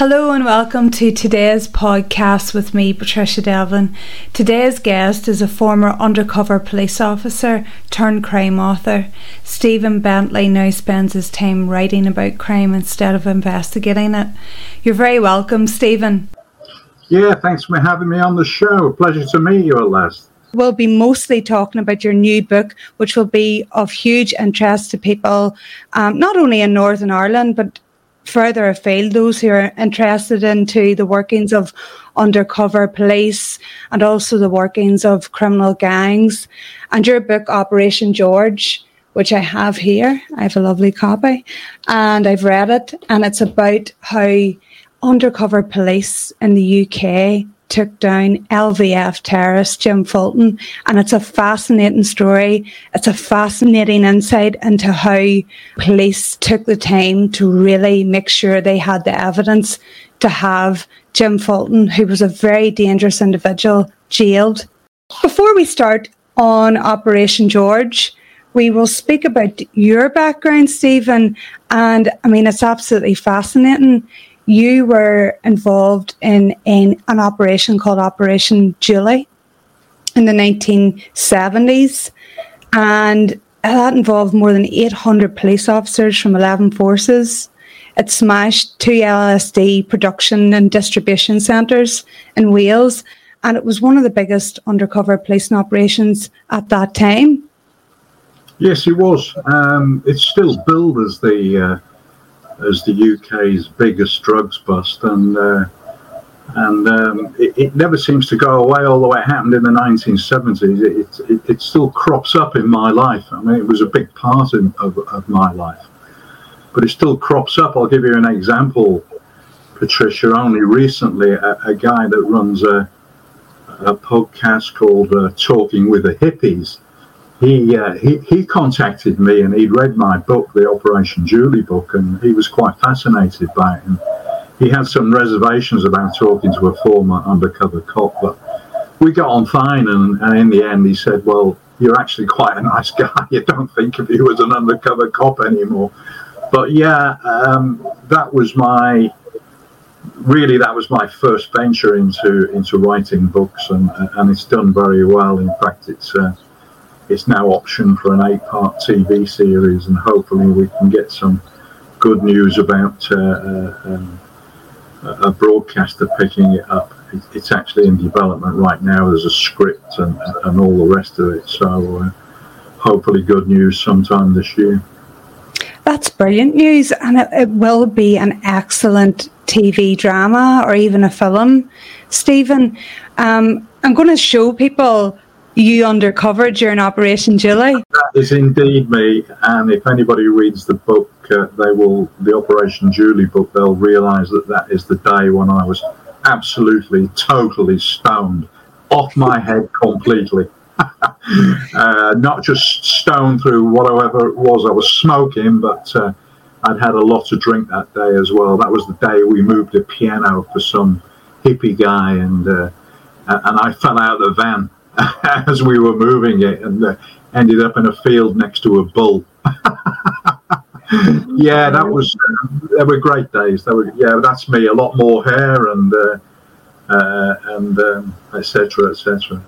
Hello and welcome to today's podcast with me, Patricia Devlin. Today's guest is a former undercover police officer turned crime author. Stephen Bentley now spends his time writing about crime instead of investigating it. You're very welcome, Stephen. Yeah, thanks for having me on the show. Pleasure to meet you at last. We'll be mostly talking about your new book, which will be of huge interest to people, um, not only in Northern Ireland, but further afield, those who are interested into the workings of undercover police and also the workings of criminal gangs. And your book, Operation George, which I have here, I have a lovely copy, and I've read it, and it's about how undercover police in the UK took down LVF terrorist Jim Fulton. And it's a fascinating story. It's a fascinating insight into how police took the time to really make sure they had the evidence to have Jim Fulton, who was a very dangerous individual, jailed. Before we start on Operation George, we will speak about your background, Stephen. And I mean, it's absolutely fascinating you were involved in, in an operation called Operation Julie in the 1970s. And that involved more than 800 police officers from 11 forces. It smashed two LSD production and distribution centres in Wales. And it was one of the biggest undercover policing operations at that time. Yes, it was. Um, it's still billed as the uh, as the UK's biggest drugs bust, and uh, and um, it, it, never seems to go away. Although it happened in the 1970s, it, it, it, still crops up in my life. I mean, it was a big part in, of, of my life, but it still crops up. I'll give you an example, Patricia. Only recently, a, a guy that runs a a podcast called uh, Talking with the Hippies he, uh, he he contacted me and he'd read my book, the Operation Julie book, and he was quite fascinated by it. And he had some reservations about talking to a former undercover cop, but we got on fine. And, and in the end, he said, "Well, you're actually quite a nice guy. You don't think of you as an undercover cop anymore." But yeah, um, that was my really that was my first venture into into writing books, and and it's done very well. In fact, it's uh, it's now optioned for an eight-part TV series, and hopefully we can get some good news about uh, uh, um, a broadcaster picking it up. It's actually in development right now. There's a script and, and all the rest of it. So uh, hopefully, good news sometime this year. That's brilliant news, and it, it will be an excellent TV drama or even a film. Stephen, um, I'm going to show people you undercover during Operation Julie? That is indeed me. And if anybody reads the book, uh, they will, the Operation Julie book, they'll realise that that is the day when I was absolutely, totally stoned, off my head completely. uh, not just stoned through whatever it was I was smoking, but uh, I'd had a lot to drink that day as well. That was the day we moved a piano for some hippie guy, and uh, and I fell out of the van as we were moving it and uh, ended up in a field next to a bull. yeah, that was uh, they were great days. They were yeah, that's me. A lot more hair and uh, uh, and um, etc. etc.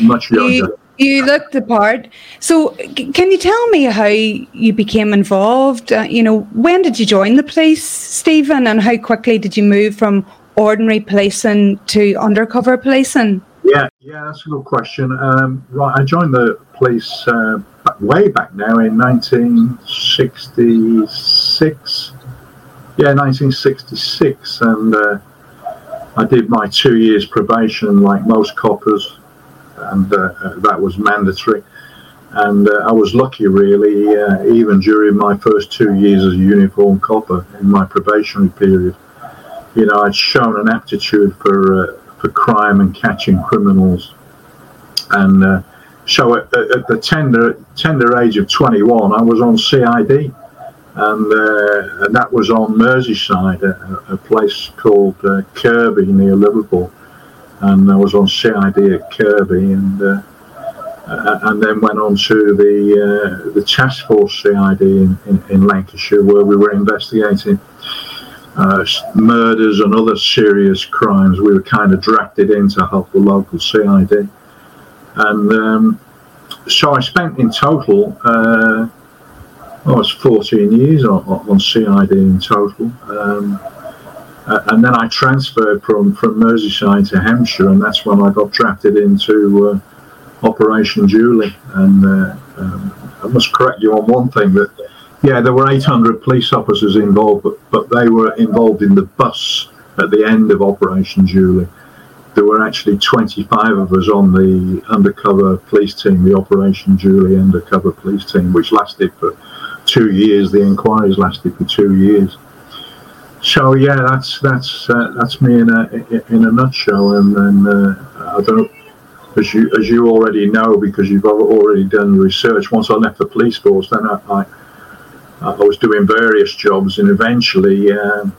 Much younger. You, you looked the part. So, c- can you tell me how you became involved? Uh, you know, when did you join the police, Stephen, and how quickly did you move from ordinary policing to undercover policing? Yeah, yeah, that's a good question. Um, right, I joined the police uh, way back now in 1966. Yeah, 1966, and uh, I did my two years probation like most coppers, and uh, uh, that was mandatory. And uh, I was lucky, really, uh, even during my first two years as a uniform copper in my probationary period. You know, I'd shown an aptitude for for crime and catching criminals, and uh, so at, at, the tender tender age of 21, I was on CID, and, uh, and that was on Merseyside, a, a place called uh, Kirkby near Liverpool, and I was on CID at Kirkby, and uh, and then went on to the uh, the task force CID in, in, in, Lancashire, where we were investigating uh, murders and other serious crimes. We were kind of drafted in to help the local CID, and um, so I spent in total. Uh, I was 14 years on, on CID in total. Um, and then I transferred from, from Merseyside to Hampshire, and that's when I got drafted into uh, Operation Julie. And uh, um, I must correct you on one thing that, yeah, there were 800 police officers involved, but, but they were involved in the bus at the end of Operation Julie. There were actually 25 of us on the undercover police team, the Operation Julie undercover police team, which lasted for two years. The inquiries lasted for two years. So yeah, that's that's uh, that's me in a in a nutshell. And uh, I don't as you as you already know because you've already done research. Once I left the police force, then I I, I was doing various jobs and eventually. Um,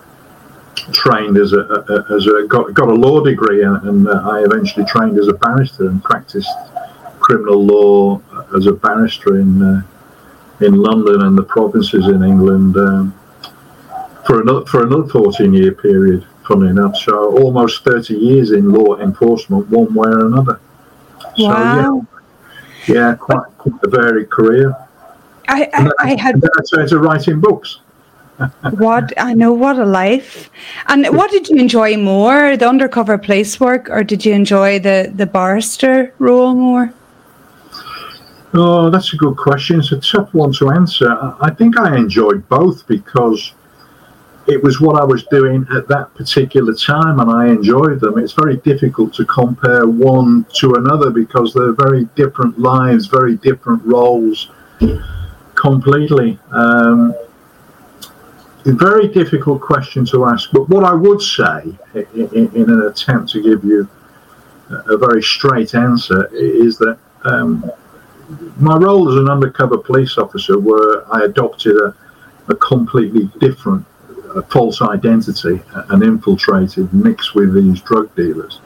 trained as a, a, as a got, got a law degree and, and uh, I eventually trained as a barrister and practiced criminal law as a barrister in uh, in London and the provinces in England um, for another for another 14 year period. Funny enough, so almost 30 years in law enforcement, one way or another. Wow. So, yeah, yeah, quite, quite a varied career. I, I, I had. I turned to writing books. what I know, what a life! And what did you enjoy more, the undercover police work, or did you enjoy the the barrister role more? Oh, that's a good question. It's a tough one to answer. I think I enjoyed both because it was what I was doing at that particular time and I enjoyed them. It's very difficult to compare one to another because they're very different lives, very different roles completely. Um, very difficult question to ask, but what I would say in, in, an attempt to give you a very straight answer is that um, my role as an undercover police officer, where I adopted a, a completely different false identity and infiltrated, mixed with these drug dealers.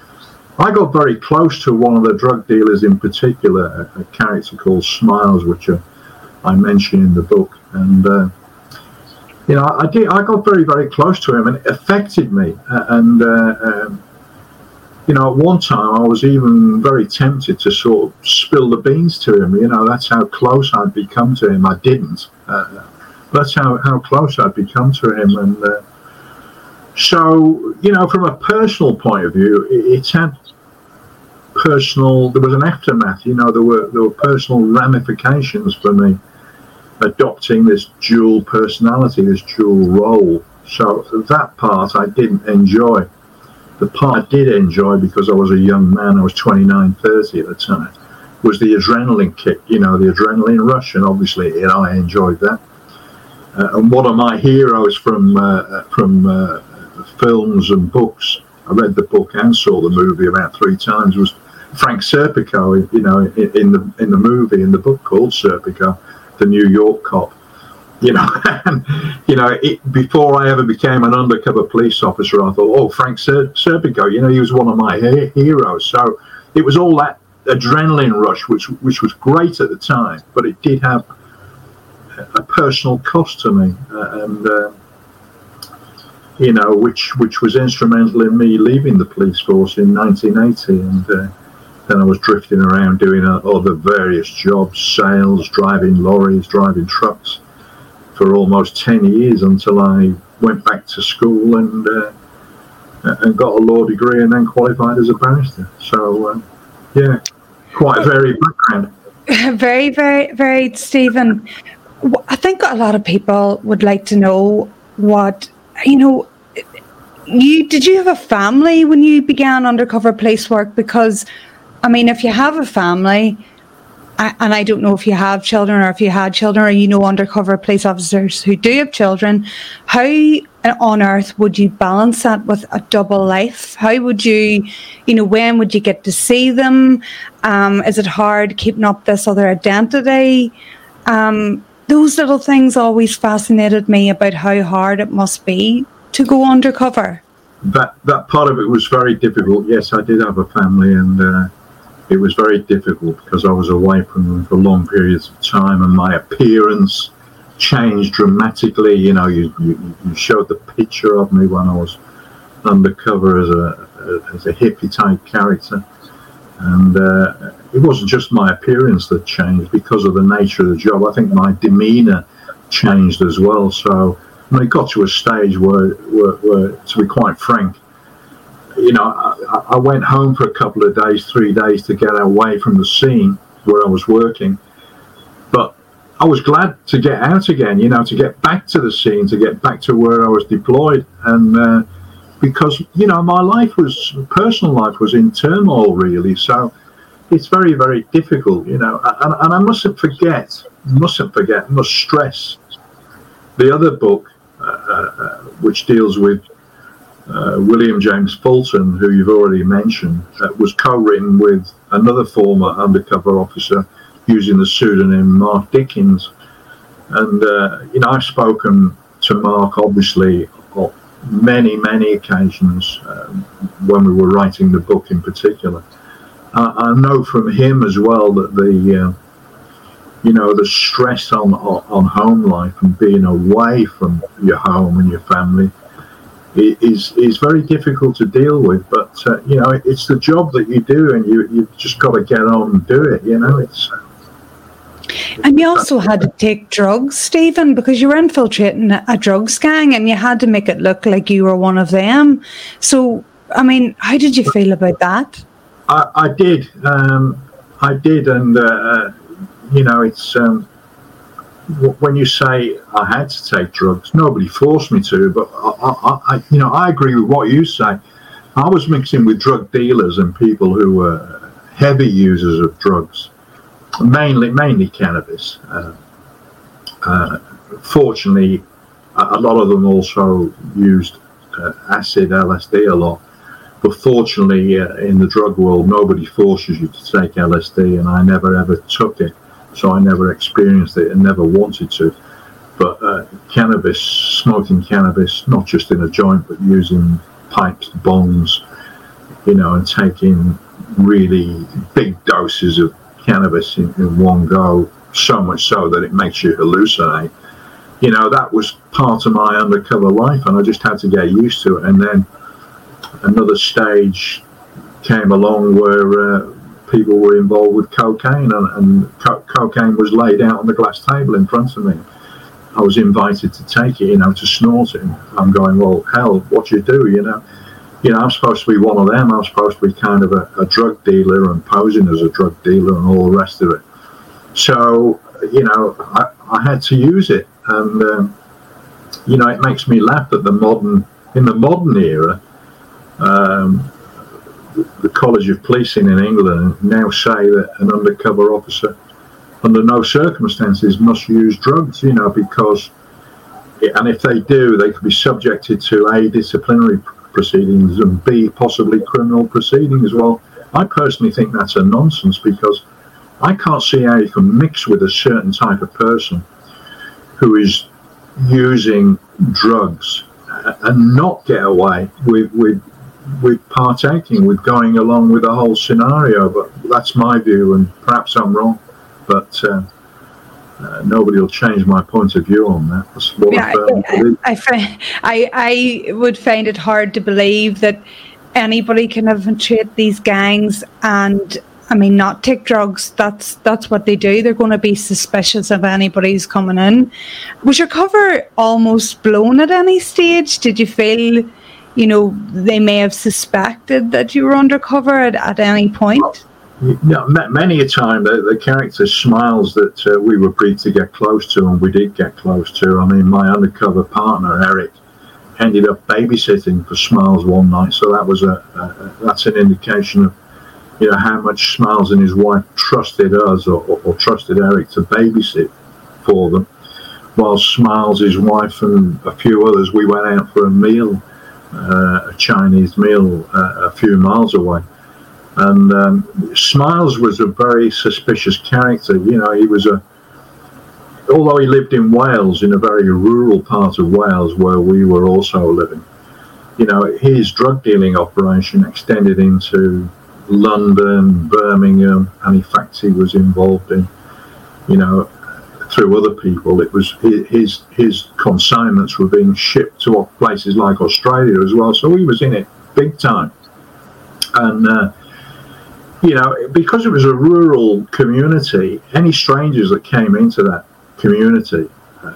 I got very close to one of the drug dealers in particular, a, a character called Smiles, which uh, I mention in the book, and uh, you know, I did. I got very, very close to him, and it affected me. and uh, um, you know, at one time I was even very tempted to sort of spill the beans to him. You know, that's how close I'd become to him. I didn't. Uh, that's how, how close I'd become to him. And uh, so, you know, from a personal point of view, it, it, had personal. There was an aftermath. You know, there were there were personal ramifications for me adopting this dual personality, this dual role. So that part I didn't enjoy the part I did enjoy because I was a young man, I was 29, 30 at the time, was the adrenaline kick, you know, the adrenaline rush, and obviously you know, I enjoyed that. Uh, and one of my heroes from uh, from uh, films and books, I read the book and saw the movie about three times, was Frank Serpico, you know, in, in the in the movie, in the book called Serpico, the New York cop. You know, you know, it, before I ever became an undercover police officer, I thought, oh, Frank Ser- Serpico, you know, he was one of my he- heroes. So it was all that adrenaline rush, which which was great at the time, but it did have a personal cost to me, uh, and uh, you know, which which was instrumental in me leaving the police force in 1980, and uh, then I was drifting around doing other various jobs, sales, driving lorries, driving trucks, for almost 10 years until I went back to school and uh, and got a law degree and then qualified as a barrister. So, uh, yeah, quite a varied background. Very, very, very, Stephen. I think a lot of people would like to know what you know. You did you have a family when you began undercover police work? Because, I mean, if you have a family, and I don't know if you have children or if you had children or you know undercover police officers who do have children, how on earth would you balance that with a double life? How would you, you know, when would you get to see them? Um, is it hard keeping up this other identity? Um, those little things always fascinated me about how hard it must be to go undercover. That that part of it was very difficult. Yes, I did have a family and. Uh, it was very difficult because I was away from them for long periods of time and my appearance changed dramatically. You know, you, you, you showed the picture of me when I was undercover as a, as a hippie type character. And uh, it wasn't just my appearance that changed because of the nature of the job. I think my demeanor changed as well. So when it got to a stage where, where, where to be quite frank, you know, I, I, went home for a couple of days, three days to get away from the scene where I was working. But I was glad to get out again, you know, to get back to the scene, to get back to where I was deployed. And uh, because, you know, my life was, personal life was in turmoil, really. So it's very, very difficult, you know. And, and I mustn't forget, mustn't forget, must stress the other book, uh, uh, which deals with uh, William James Fulton, who you've already mentioned, uh, was co-written with another former undercover officer using the pseudonym Mark Dickens. And uh, you know, I've spoken to Mark obviously on many, many occasions um, when we were writing the book in particular. I know from him as well that the uh, you know the stress on on home life and being away from your home and your family is is very difficult to deal with. But uh, you know, it's the job that you do, and you you've just got to get on and do it. You know, it's. And you also had to take drugs, Stephen, because you were infiltrating a drugs gang, and you had to make it look like you were one of them. So, I mean, how did you feel about that? I, I did, um, I did, and uh, uh you know, it's. Um, when you say I had to take drugs, nobody forced me to, but I, I, I, you know, I agree with what you say. I was mixing with drug dealers and people who were heavy users of drugs, mainly mainly cannabis. Uh, uh, fortunately, a lot of them also used uh, acid, LSD a lot. But fortunately, uh, in the drug world, nobody forces you to take LSD, and I never ever took it so I never experienced it and never wanted to. But uh, cannabis, smoking cannabis, not just in a joint, but using pipes, bongs, you know, and taking really big doses of cannabis in, in one go, so much so that it makes you hallucinate. You know, that was part of my undercover life, and I just had to get used to it. And then another stage came along where uh, people were involved with cocaine, and, and co- cocaine was laid out on the glass table in front of me. I was invited to take it, you know, to snort it. I'm going, well, hell, what you do, you know? You know, I'm supposed to be one of them. I'm supposed to be kind of a, a drug dealer and posing as a drug dealer and all the rest of it. So, you know, I, I had to use it, and um, you know, it makes me laugh that the modern, in the modern era, um, the College of Policing in England now say that an undercover officer, under no circumstances, must use drugs, you know, because, and if they do, they could be subjected to A, disciplinary proceedings and B, possibly criminal proceedings. Well, I personally think that's a nonsense because I can't see how you can mix with a certain type of person who is using drugs uh, and not get away with, with with partaking, with going along with the whole scenario. But that's my view, and perhaps I'm wrong. But uh, uh, nobody will change my point of view on that. yeah, I, I, I, I would find it hard to believe that anybody can infiltrate these gangs and I mean, not take drugs. That's that's what they do. They're going to be suspicious of anybody who's coming in. Was your cover almost blown at any stage? Did you feel, you know, they may have suspected that you were undercover at, at any point? Yeah, many a time the, the character smiles that uh, we were free to get close to, and we did get close to. I mean, my undercover partner Eric ended up babysitting for Smiles one night, so that was a, a that's an indication of you know how much Smiles and his wife trusted us or, or, or trusted Eric to babysit for them. While Smiles, his wife, and a few others, we went out for a meal, uh, a Chinese meal, uh, a few miles away and um, Smiles was a very suspicious character. You know, he was a, although he lived in Wales, in a very rural part of Wales where we were also living, you know, his drug dealing operation extended into London, Birmingham, and in fact, he was involved in, you know, through other people. It was his his consignments were being shipped to places like Australia as well. So he was in it big time, and uh, you know, because it was a rural community, any strangers that came into that community, uh,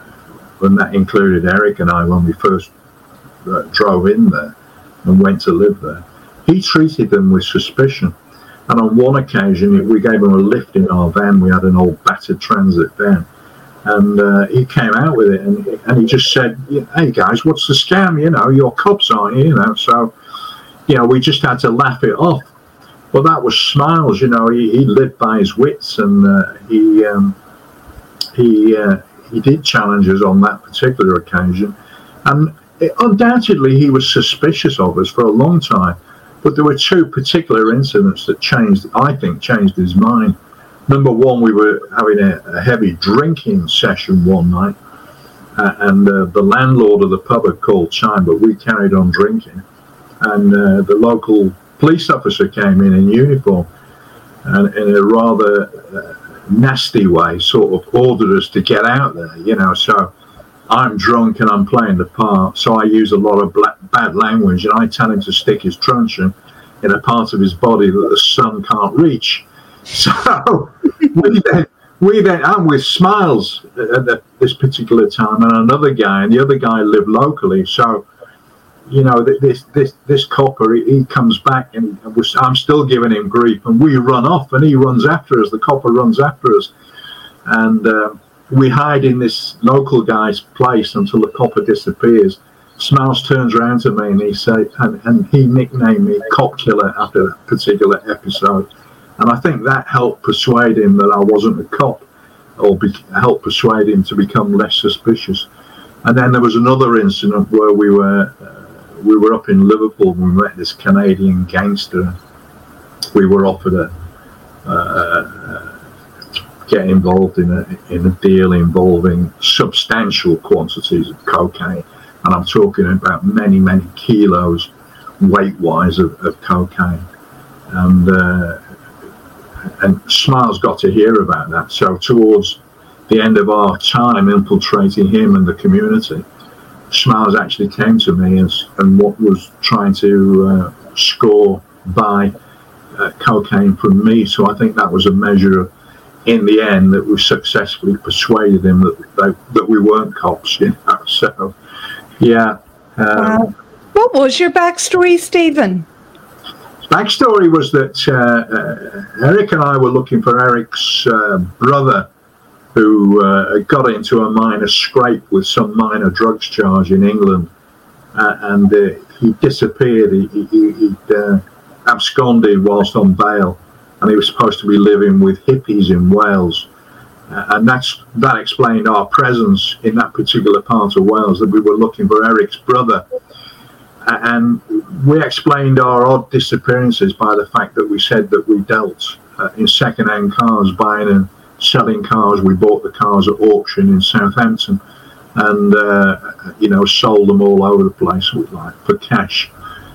and that included Eric and I when we first uh, drove in there and went to live there, he treated them with suspicion. And on one occasion, we gave him a lift in our van. We had an old battered transit van. And uh, he came out with it and, and he just said, Hey guys, what's the scam? You know, you're cops, aren't you? You know, so, you know, we just had to laugh it off well, that was Smiles. You know, he, he lived by his wits, and uh, he um, he uh, he did challenges on that particular occasion, and it, undoubtedly he was suspicious of us for a long time. But there were two particular incidents that changed. I think changed his mind. Number one, we were having a, a heavy drinking session one night, uh, and uh, the landlord of the pub had called time, but we carried on drinking, and uh, the local police officer came in in uniform and in a rather uh, nasty way sort of ordered us to get out there, you know. So I'm drunk and I'm playing the part, so I use a lot of black, bad language and I tell him to stick his truncheon in a part of his body that the sun can't reach. So we then, we then, I'm with Smiles at this particular time and another guy, and the other guy lived locally. So you know, this this this copper, he, comes back and I'm still giving him grief, and we run off, and he runs after us. The copper runs after us, and uh, we hide in this local guy's place until the copper disappears. Smiles turns around to me and he said, and, and he nicknamed me Cop Killer after that particular episode, and I think that helped persuade him that I wasn't a cop, or be, helped persuade him to become less suspicious. And then there was another incident where we were. Uh, we were up in Liverpool when we met this Canadian gangster. We were offered a uh, get involved in a in a deal involving substantial quantities of cocaine, and I'm talking about many many kilos weight wise of, of cocaine, and uh, and Smiles got to hear about that. So towards the end of our time infiltrating him and the community, Smiles actually came to me as, and what was trying to uh, score by uh, cocaine from me. So I think that was a measure of, in the end, that we successfully persuaded him that they, that we weren't cops. You know, so yeah. Um, what was your backstory, Stephen? Backstory was that uh, uh, Eric and I were looking for Eric's uh, brother who uh, got into a minor scrape with some minor drugs charge in England, uh, and uh, he disappeared. He, he, he absconded whilst on bail, and he was supposed to be living with hippies in Wales. And that's that explained our presence in that particular part of Wales. That we were looking for Eric's brother, and we explained our odd disappearances by the fact that we said that we dealt uh, in second-hand cars, buying and selling cars. We bought the cars at auction in Southampton, and uh, you know sold them all over the place with, like for cash.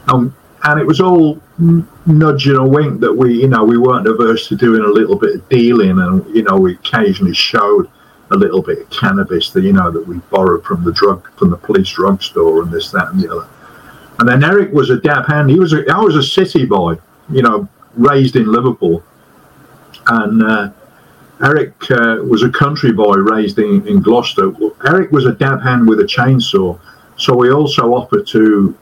Um, and it was all nudge and a wink that we, you know, we weren't averse to doing a little bit of dealing, and you know, we occasionally showed a little bit of cannabis that you know that we borrowed from the drug from the police drugstore and this, that, and the other. And then Eric was a dab hand. He was a, I was a city boy, you know, raised in Liverpool, and uh, Eric uh, was a country boy raised in, in Gloucester. Eric was a dab hand with a chainsaw, so we also offered to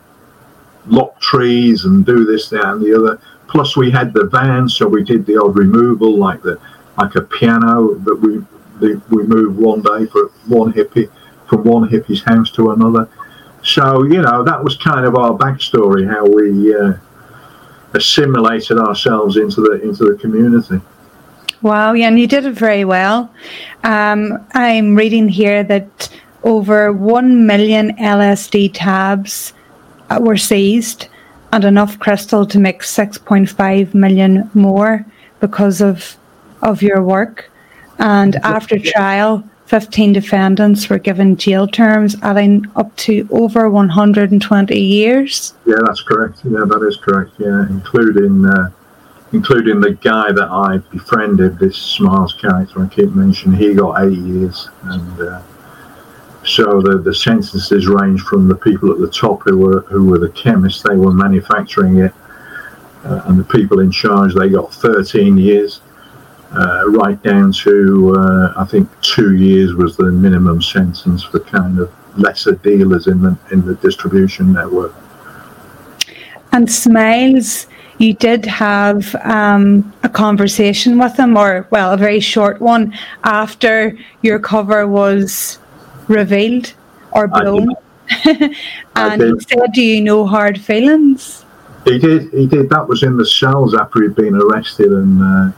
lock trees and do this, that, and the other. Plus, we had the van, so we did the odd removal, like the like a piano that we the, we moved one day for one hippie from one hippie's house to another. So you know that was kind of our backstory, how we uh, assimilated ourselves into the into the community. Wow, yeah, and you did it very well. Um, I'm reading here that over one million LSD tabs uh, were seized, and enough crystal to make 6.5 million more because of of your work. And after trial, 15 defendants were given jail terms, adding up to over 120 years. Yeah, that's correct. Yeah, that is correct. Yeah, including uh, including the guy that I befriended, this Smiles character I keep mentioning. He got eight years, and uh, so the the sentences range from the people at the top who were who were the chemists. They were manufacturing it, uh, and the people in charge they got 13 years uh, right down to uh, I think two years was the minimum sentence for kind of lesser dealers in the in the distribution network. And Smiles, you did have um, a conversation with him, or well, a very short one after your cover was revealed or blown. and he said, "Do you know hard feelings?" He did. He did. That was in the cells after he'd been arrested and. Uh,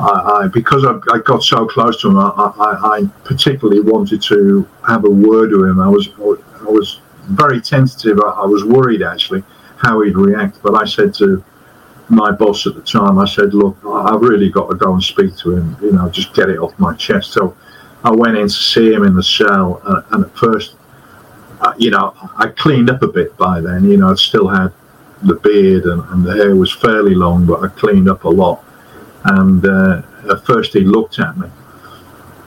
I, I, because I, I, got so close to him, I, particularly wanted to have a word with him. I was I was very tentative. I, was worried actually how he'd react. But I said to my boss at the time, I said, "Look, I've really got to go and speak to him. You know, just get it off my chest." So I went in to see him in the cell, uh, and at first, uh, you know, I cleaned up a bit by then. You know, I still had the beard and, and the hair was fairly long, but I cleaned up a lot and uh, at first he looked at me.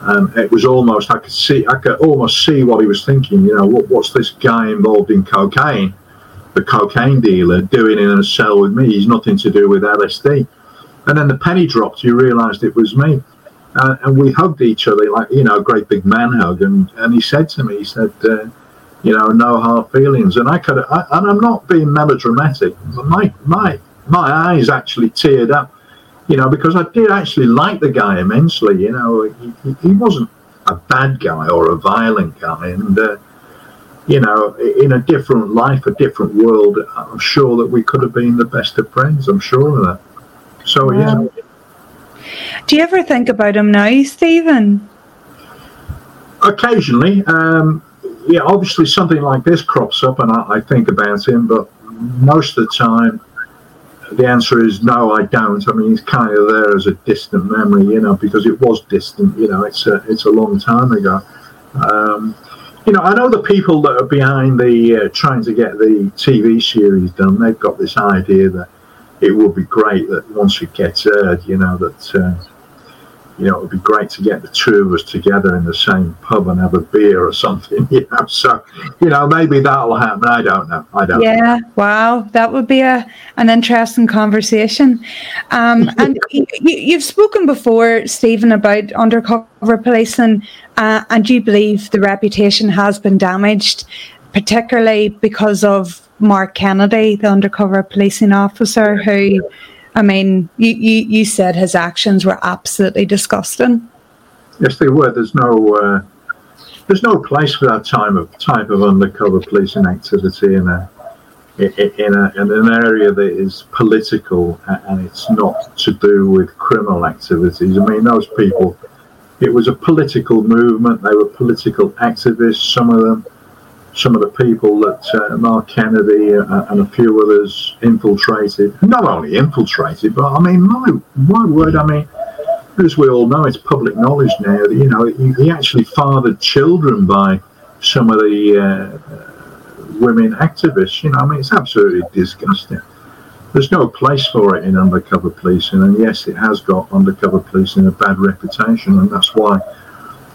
and it was almost I could see I could almost see what he was thinking. You know, what, what's this guy involved in cocaine, the cocaine dealer, doing in a cell with me? He's nothing to do with LSD. And then the penny dropped. You realised it was me, uh, and we hugged each other like you know, a great big man hug. And and he said to me, he said. Uh, you know, no hard feelings, and I could, I, and I'm not being melodramatic. My my my eyes actually teared up you know, because I did actually like the guy immensely. You know, he, he wasn't a bad guy or a violent guy, and uh, you know, in a different life, a different world, I'm sure that we could have been the best of friends. I'm sure of that. So yeah. Do you ever think about him now, Stephen? Occasionally, um, yeah. Obviously, something like this crops up, and I, I think about him, but most of the time the answer is no, I don't. I mean, he's kind of there as a distant memory, you know, because it was distant. You know, it's a it's a long time ago. Um, you know, I know the people that are behind the uh, trying to get the TV series done. They've got this idea that it would be great that once it gets aired, you know, that uh, you know, it would be great to get the two of us together in the same pub and have a beer or something, you know. So, you know, maybe that'll happen. I don't know. I don't Yeah, know. wow. That would be a an interesting conversation. Um, and you, have spoken before, Stephen, about undercover policing, uh, and you believe the reputation has been damaged, particularly because of Mark Kennedy, the undercover policing officer who I mean, you, you, you said his actions were absolutely disgusting. Yes, they were. There's no uh, there's no place for that type of type of undercover policing activity in a in, a, in an area that is political and it's not to do with criminal activities. I mean, those people. It was a political movement. They were political activists. Some of them some of the people that uh, Mark Kennedy uh, and a few others infiltrated. Not only infiltrated, but I mean, my, my word, I mean, as we all know, it's public knowledge now that, you know, he, he actually fathered children by some of the uh, women activists. You know, I mean, it's absolutely disgusting. There's no place for it in undercover policing, and yes, it has got undercover policing a bad reputation, and that's why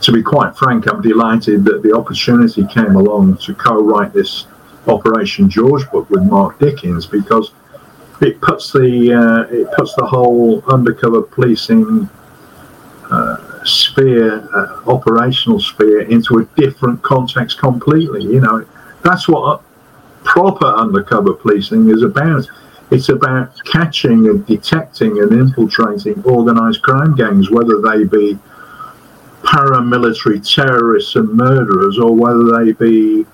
to be quite frank, I'm delighted that the opportunity came along to co-write this Operation George book with Mark Dickens because it puts the uh, it puts the whole undercover policing uh, sphere, uh, operational sphere, into a different context completely. You know, that's what proper undercover policing is about. It's about catching and detecting and infiltrating organised crime gangs, whether they be paramilitary terrorists and murderers, or whether they be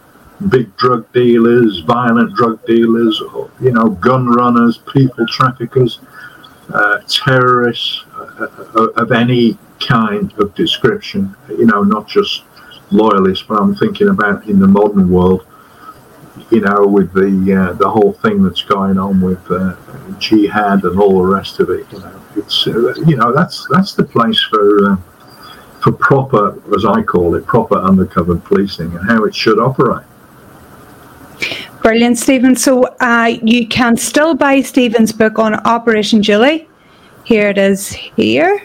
big drug dealers, violent drug dealers, or, you know, gun runners, people traffickers, uh, terrorists uh, uh, of any kind of description. You know, not just loyalists, but I'm thinking about in the modern world. You know, with the uh, the whole thing that's going on with uh, jihad and all the rest of it. You know, it's uh, you know that's that's the place for for proper, as I call it, proper undercover policing and how it should operate. Brilliant, Stephen. So uh, you can still buy Stephen's book on Operation Julie. Here it is here.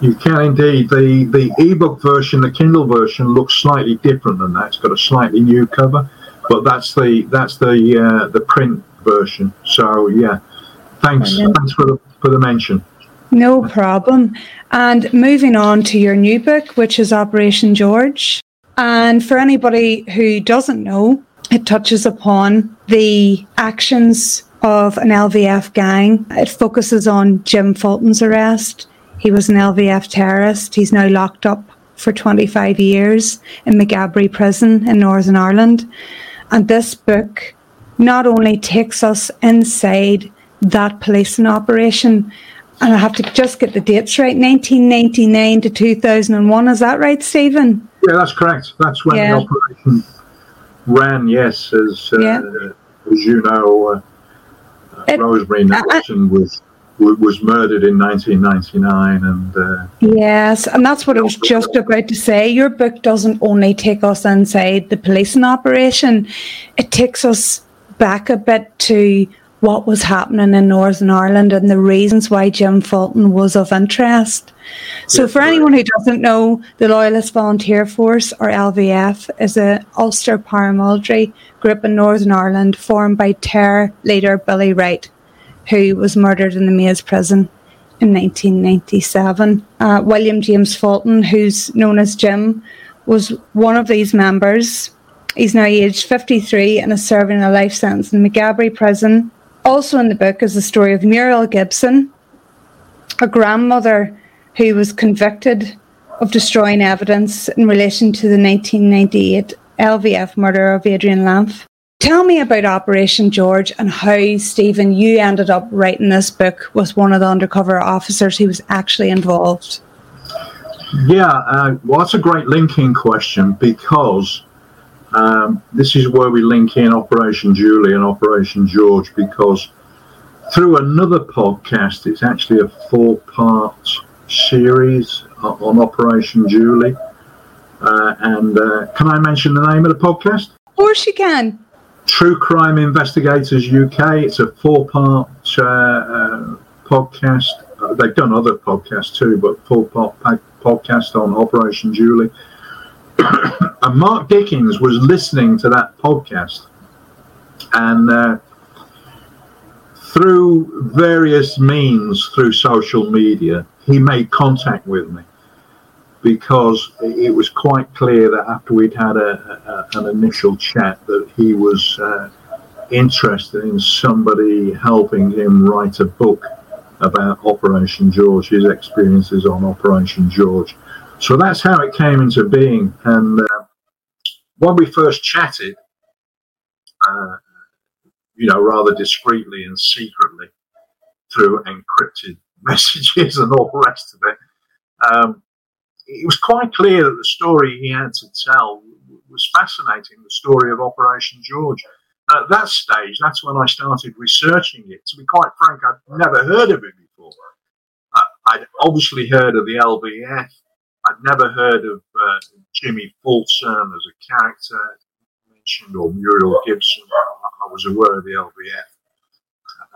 You can indeed. The the ebook version, the Kindle version, looks slightly different than that. It's got a slightly new cover, but that's the that's the uh, the print version. So yeah, thanks Brilliant. thanks for the for the mention. No problem. And moving on to your new book, which is Operation George. And for anybody who doesn't know, it touches upon the actions of an LVF gang. It focuses on Jim Fulton's arrest. He was an LVF terrorist. He's now locked up for 25 years in Maghaberry Prison in Northern Ireland. And this book not only takes us inside that policing operation, and I have to just get the dates right 1999 to 2001. Is that right, Stephen? Yeah, that's correct. That's when yeah. the operation ran, yes, as, uh, yeah. as you know, uh, it, Rosemary Nelson was was murdered in 1999 and uh, yes and that's what i was just about to say your book doesn't only take us inside the policing operation it takes us back a bit to what was happening in Northern Ireland and the reasons why Jim Fulton was of interest. So, yes, for right. anyone who doesn't know, the Loyalist Volunteer Force, or LVF, is a Ulster paramilitary group in Northern Ireland formed by terror leader Billy Wright, who was murdered in the Maze prison in 1997. Uh, William James Fulton, who's known as Jim, was one of these members. He's now aged 53 and is serving a life sentence in Maghaberry prison also in the book is the story of Muriel Gibson, a grandmother who was convicted of destroying evidence in relation to the 1998 LVF murder of Adrian Lamph. Tell me about Operation George and how, Stephen, you ended up writing this book with one of the undercover officers who was actually involved. Yeah, uh, well, that's a great linking question because um, this is where we link in Operation Julie and Operation George because through another podcast, it's actually a four part series on Operation Julie. Uh, and uh, can I mention the name of the podcast? Of course, you can. True Crime Investigators UK. It's a four part uh, uh, podcast. Uh, they've done other podcasts too, but four part podcast on Operation Julie. and Mark Dickens was listening to that podcast, and uh, through various means, through social media, he made contact with me because it was quite clear that after we'd had a, a, an initial chat that he was uh, interested in somebody helping him write a book about Operation George, his experiences on Operation George. So that's how it came into being. And uh, when we first chatted, uh, you know, rather discreetly and secretly through encrypted messages and all the rest of it, um, it was quite clear that the story he had to tell was fascinating the story of Operation George. At that stage, that's when I started researching it. To be quite frank, I'd never heard of it before. I'd obviously heard of the LVF, I'd never heard of uh, Jimmy Fulton as a character mentioned or Muriel Gibson. I, was aware of the LVF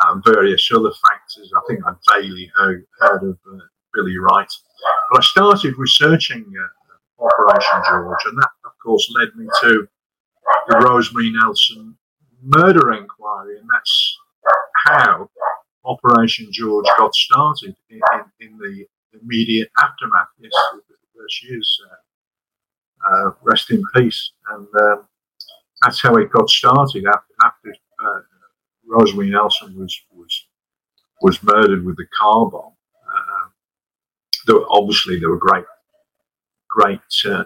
and various other factors. I think I'd vaguely heard, heard of uh, Billy Wright. But I started researching uh, Operation George, and that, of course, led me to the Rosemary Nelson murder inquiry, and that's how Operation George got started in, in, in the immediate aftermath. Yes, she is. Uh, uh, rest in peace. And um, that's how it got started after, after uh, Rosemary Nelson was was was murdered with the car bomb. Uh, there, obviously, there were great, great. Uh,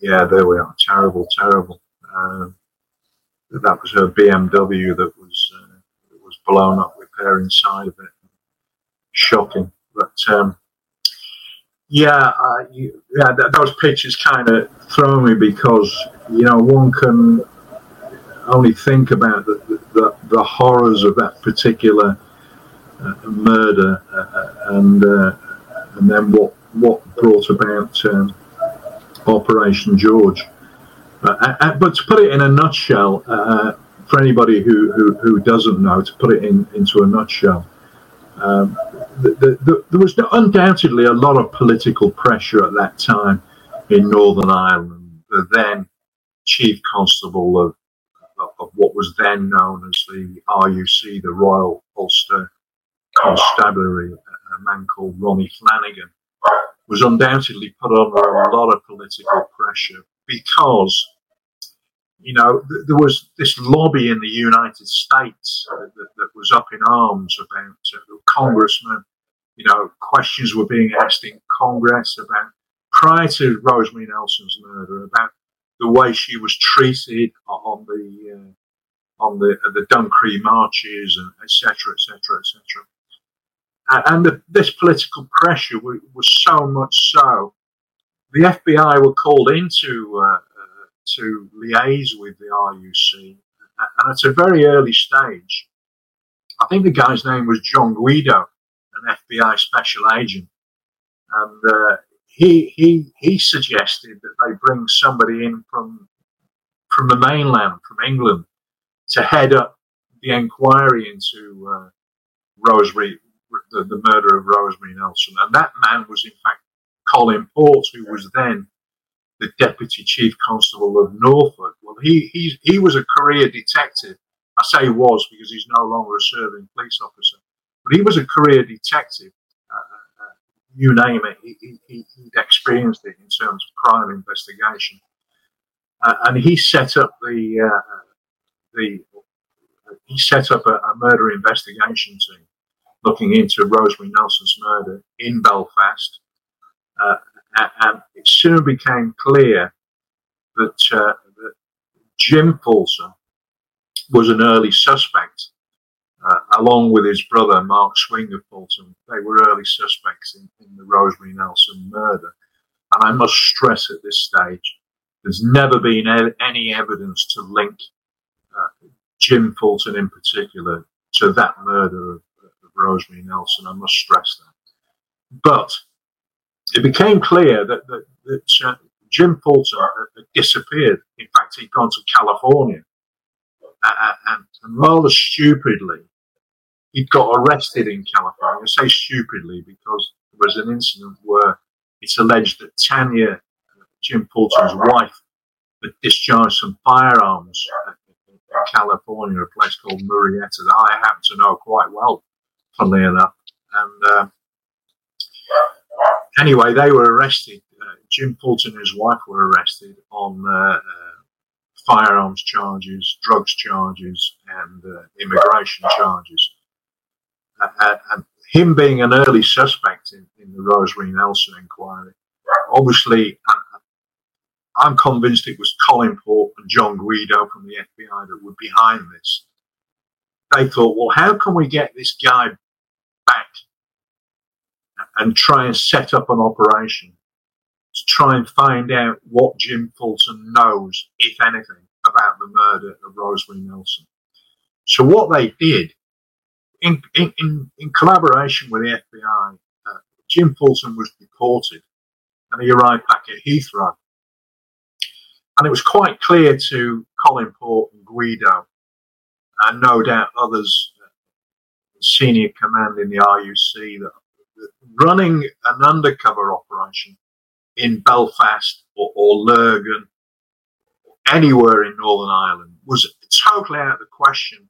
yeah, there we are. Terrible, terrible. Um, that was her BMW that was uh, that was blown up with her inside of it. Shocking, but um, yeah, uh, you, yeah, th- those pictures kind of throw me because you know one can only think about the the, the horrors of that particular uh, murder uh, uh and uh, and then what what brought about um, Operation George. Uh, but to put it in a nutshell, for anybody who, who, who, doesn't know, to put it in, into a nutshell, um, the, the, the, there was undoubtedly a lot of political pressure at that time in Northern Ireland. The then chief constable of, of what was then known as the RUC, the Royal Ulster Constabulary, a man called Ronnie Flanagan, was undoubtedly put under a lot of political pressure because you know, th- there was this lobby in the United States uh, that, that, was up in arms about uh, congressmen. You know, questions were being asked in Congress about prior to Rosemary Nelson's murder about the way she was treated on the uh, on the uh, the Drumcree marches and etc. etc. etc. And the, this political pressure was, was, so much so, the FBI were called into uh, to liaise with the RUC. And at a very early stage, I think the guy's name was John Guido, an FBI special agent. And uh, he, he, he suggested that they bring somebody in from, from the mainland, from England, to head up the inquiry into uh, Rosemary, the, the murder of Rosemary Nelson. And that man was, in fact, Colin Port, who was then the deputy chief constable of Norfolk. Well, he, he, he was a career detective. I say was because he's no longer a serving police officer, but he was a career detective. Uh, uh, you name it, he, he, would experienced it in terms of crime investigation. Uh, and he set up the, uh, the he set up a, a murder investigation team looking into Rosemary Nelson's murder in Belfast. Uh, and it soon became clear that, uh, that Jim Fulton was an early suspect, uh, along with his brother Mark Swinger Fulton. They were early suspects in, in, the Rosemary Nelson murder. And I must stress at this stage, there's never been any evidence to link uh, Jim Fulton in particular to that murder of, of Rosemary Nelson. I must stress that. But it became clear that, that, that uh, Jim Fulton had disappeared. In fact, he'd gone to California. Uh, and, and, rather stupidly, he'd got arrested in California. I say stupidly because there was an incident where it's alleged that Tanya, Jim Fulton's wife, had discharged some firearms in California, a place called Murrieta that I happen to know quite well, funnily enough. And uh, anyway, they were arrested. Uh, Jim Fulton and his wife were arrested on uh, uh firearms charges, drugs charges, and uh, immigration charges. and him being an early suspect in, in the Rosemary Nelson inquiry, obviously, I'm convinced it was Colin Port and John Guido from the FBI that were behind this. They thought, well, how can we get this guy back and try and set up an operation to try and find out what Jim Fulton knows, if anything, about the murder of Rosemary Nelson. So what they did, in, in, in, in collaboration with the FBI, uh, Jim Fulton was deported and he arrived back at Heathrow. And it was quite clear to Colin Port and Guido, and no doubt others, uh, senior command in the RUC, that running an undercover operation in Belfast or, or Lurgan, anywhere in Northern Ireland, was totally out of the question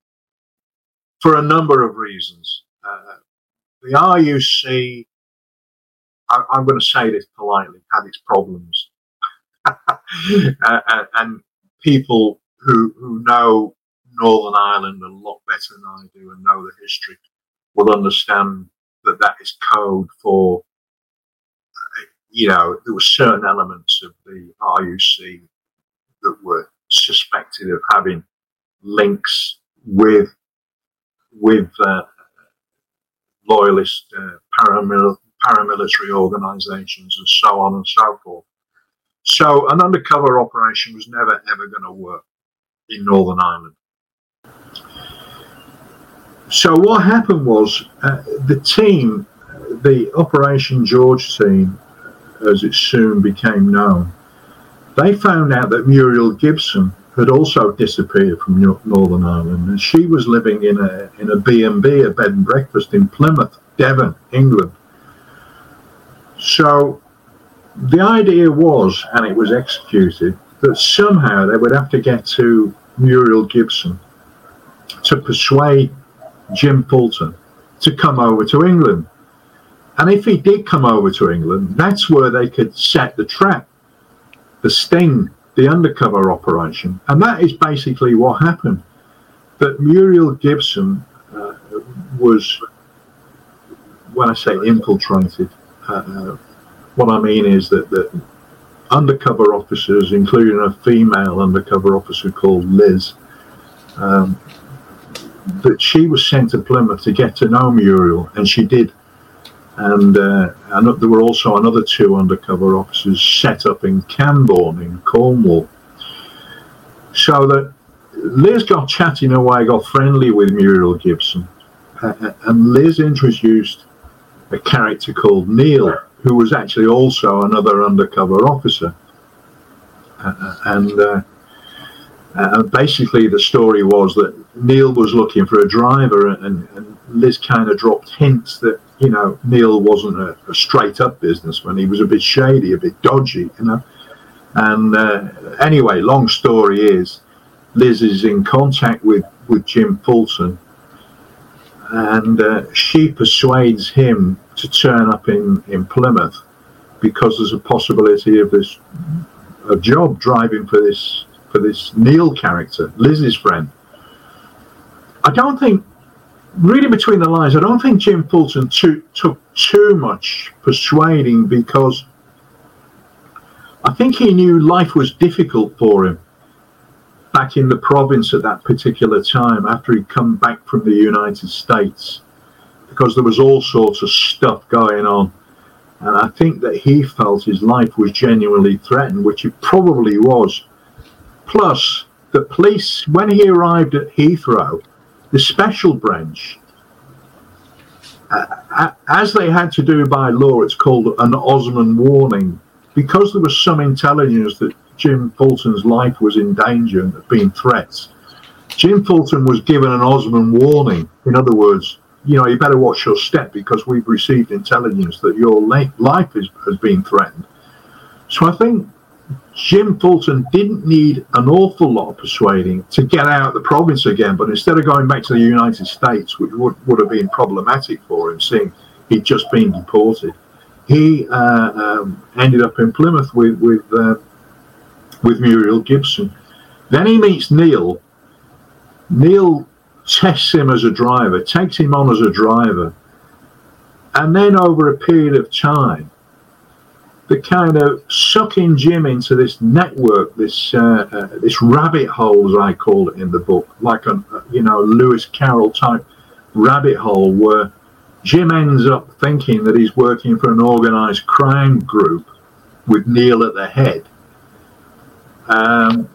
for a number of reasons. Uh, the RUC, I, am going to say this politely, had its problems. uh, and people who, who know Northern Ireland a lot better than I do and know the history will understand that that is code for, you know, there were certain elements of the RUC that were suspected of having links with with uh, loyalist uh, paramil- paramilitary organizations and so on and so forth. So an undercover operation was never ever going to work in Northern Ireland. So what happened was uh, the team, the Operation George team, as it soon became known, they found out that Muriel Gibson had also disappeared from Northern Ireland, and she was living in a in a B and B, a bed and breakfast in Plymouth, Devon, England. So the idea was, and it was executed, that somehow they would have to get to Muriel Gibson to persuade Jim Fulton to come over to England. And if he did come over to England, that's where they could set the trap, the sting, the undercover operation. And that is basically what happened. That Muriel Gibson uh, was, when I say infiltrated, uh, uh what I mean is that, that undercover officers, including a female undercover officer called Liz, um, that she was sent to Plymouth to get to know Muriel, and she did. And, uh, and there were also another two undercover officers set up in Camborne in Cornwall. So that Liz got chatting away, got friendly with Muriel Gibson, uh, and Liz introduced a character called Neil, who was actually also another undercover officer. Uh, and uh, uh, basically, the story was that Neil was looking for a driver, and, and Liz kind of dropped hints that you know Neil wasn't a, a, straight up businessman; he was a bit shady, a bit dodgy, you know. And uh, anyway, long story is, Liz is in contact with with Jim Fulton, and uh, she persuades him to turn up in, in Plymouth because there's a possibility of this a job driving for this for this Neil character, Liz's friend. I don't think, reading between the lines, I don't think Jim Fulton too, took too much persuading because I think he knew life was difficult for him back in the province at that particular time after he'd come back from the United States because there was all sorts of stuff going on. And I think that he felt his life was genuinely threatened, which it probably was. Plus, the police, when he arrived at Heathrow, the special branch, uh, as they had to do by law, it's called an Osman warning. Because there was some intelligence that Jim Fulton's life was in danger and had been threats, Jim Fulton was given an Osman warning. In other words, you know, you better watch your step because we've received intelligence that your life is, has been threatened. So I think Jim Fulton didn't need an awful lot of persuading to get out of the province again, but instead of going back to the United States, which would, would have been problematic for him, seeing he'd just been deported, he uh, um, ended up in Plymouth with with uh, with Muriel Gibson. Then he meets Neil. Neil tests him as a driver, takes him on as a driver, and then over a period of time, the kind of sucking Jim into this network, this uh, uh, this rabbit hole, as I call it in the book, like a you know Lewis Carroll type rabbit hole, where Jim ends up thinking that he's working for an organised crime group with Neil at the head. Um,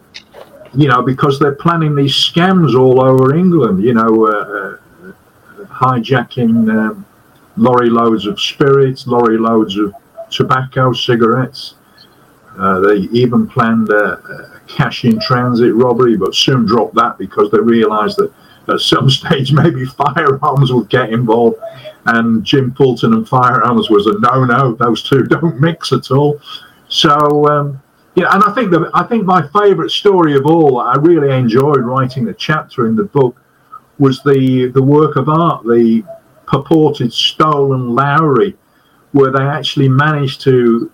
you know, because they're planning these scams all over England, you know, uh, uh, hijacking um, lorry loads of spirits, lorry loads of tobacco, cigarettes. Uh, they even planned a, a, cash in transit robbery, but soon dropped that because they realised that at some stage maybe firearms would get involved. And Jim Fulton and firearms was a no no. Those two don't mix at all. So um, yeah, and I think the I think my favourite story of all, I really enjoyed writing the chapter in the book, was the the work of art, the purported stolen Lowry, where they actually managed to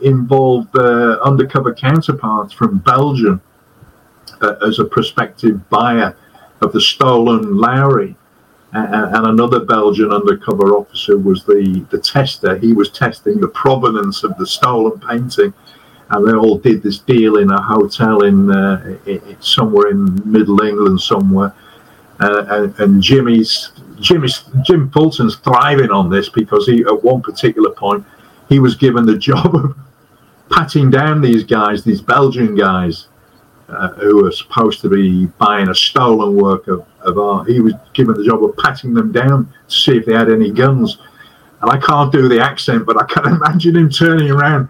involve the undercover counterparts from Belgium uh, as a prospective buyer of the stolen Lowry. and another Belgian undercover officer was the, the tester. He was testing the provenance of the stolen painting and they all did this deal in a hotel in, uh, in somewhere in Middle England somewhere. Uh, and, and, Jimmy's Jimmy's Jim Fulton's thriving on this because he at one particular point he was given the job of patting down these guys, these Belgian guys uh, who were supposed to be buying a stolen work of, of art. He was given the job of patting them down to see if they had any guns. And I can't do the accent, but I can imagine him turning around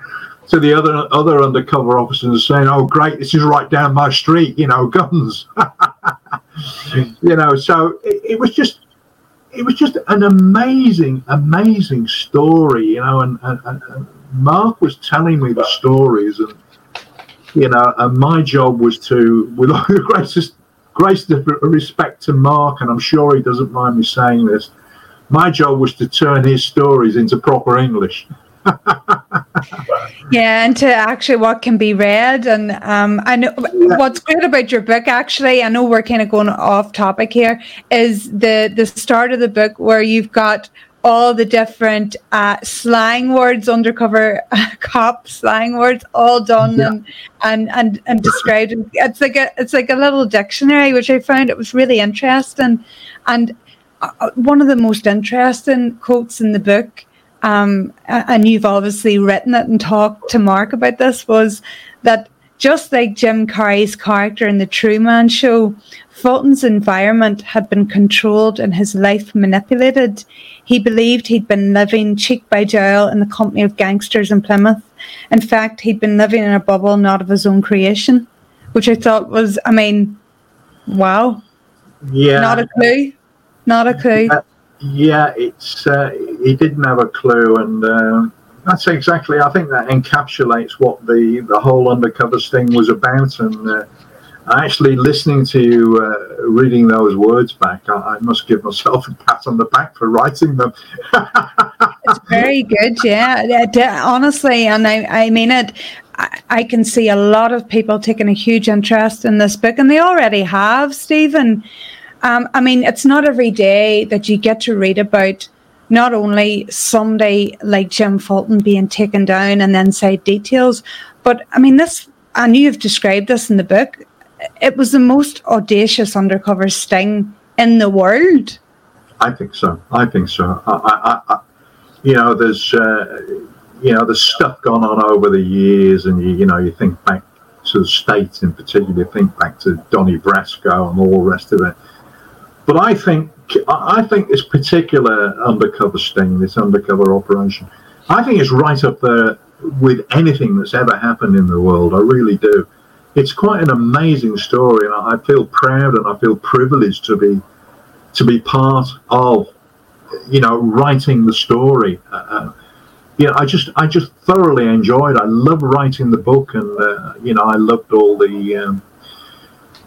to the other other undercover officers saying, "Oh, great, this is right down my street," you know, guns. you know, so it, it, was just it was just an amazing, amazing story, you know, and, and, and Mark was telling me the stories, and you know, and my job was to, with all the greatest greatest respect to Mark, and I'm sure he doesn't mind me saying this, my job was to turn his stories into proper English. yeah, and to actually what can be read, and um, I know what's great about your book. Actually, I know we're kind of going off topic here. Is the the start of the book where you've got all the different uh, slang words, undercover uh, cop slang words, all done yeah. and, and and and described. It's like a it's like a little dictionary, which I found it was really interesting. And uh one of the most interesting quotes in the book um, and you've obviously written it and talked to Mark about this, was that just like Jim Carrey's character in The Truman Show, Fulton's environment had been controlled and his life manipulated. He believed he'd been living cheek by jowl in the company of gangsters in Plymouth. In fact, he'd been living in a bubble not of his own creation, which I thought was, I mean, wow. Yeah. Not a clue. Not a clue. Yeah, it's uh, he didn't have a clue, and uh, that's exactly. I think that encapsulates what the the whole undercover thing was about. And uh, actually, listening to you uh, reading those words back, I, I, must give myself a pat on the back for writing them. it's very good, yeah. Honestly, and I, I mean it. I can see a lot of people taking a huge interest in this book, and they already have, Stephen. Um, I mean, it's not every day that you get to read about not only somebody like Jim Fulton being taken down and then say details, but I mean, this, and you've described this in the book, it was the most audacious undercover sting in the world. I think so. I think so. I, I, I, you know, there's, uh, you know, there's stuff gone on over the years, and you, you know, you think back to the states in particular, you think back to Donnie Brasco and all the rest of it but I think I think this particular undercover sting, this undercover operation, I think it's right up there with anything that's ever happened in the world. I really do. It's quite an amazing story, and I feel proud and I feel privileged to be to be part of, you know, writing the story. Uh, uh you know, I just I just thoroughly enjoyed. I love writing the book, and uh, you know, I loved all the. Um,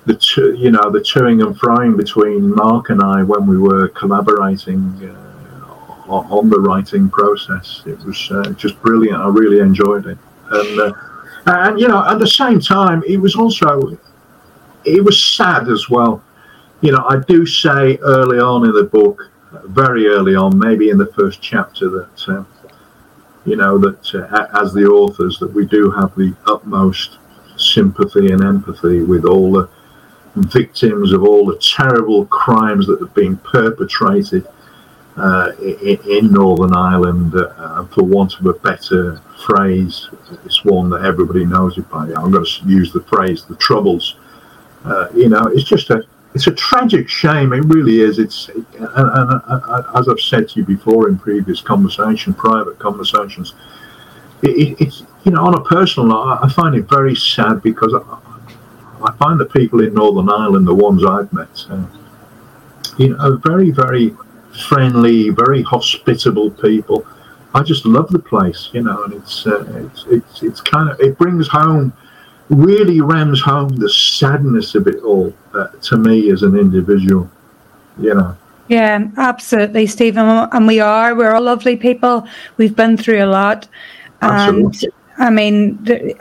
the you know the toing and froing between Mark and I when we were collaborating uh, on the writing process. It was uh, just brilliant. I really enjoyed it, and uh, and you know at the same time it was also it was sad as well. You know I do say early on in the book, very early on, maybe in the first chapter that. Uh, you know that uh, as the authors that we do have the utmost sympathy and empathy with all the victims of all the terrible crimes that have been perpetrated uh, in, in, Northern Ireland, uh, for want of a better phrase, it's one that everybody knows it by. I'm going to use the phrase "the Troubles." Uh, you know, it's just a it's a tragic shame. It really is. It's and, and, and, as I've said to you before in previous conversation, private conversations. It, it's you know on a personal level, I find it very sad because I find the people in Northern Ireland, the ones I've met, uh, you know, very, very friendly, very hospitable people. I just love the place, you know, and it's uh, it's it's it's kind of it brings home, really rams home the sadness of it all uh, to me as an individual, you know. Yeah, absolutely, Stephen. And we are. We're all lovely people. We've been through a lot. And Absolutely. I mean, the,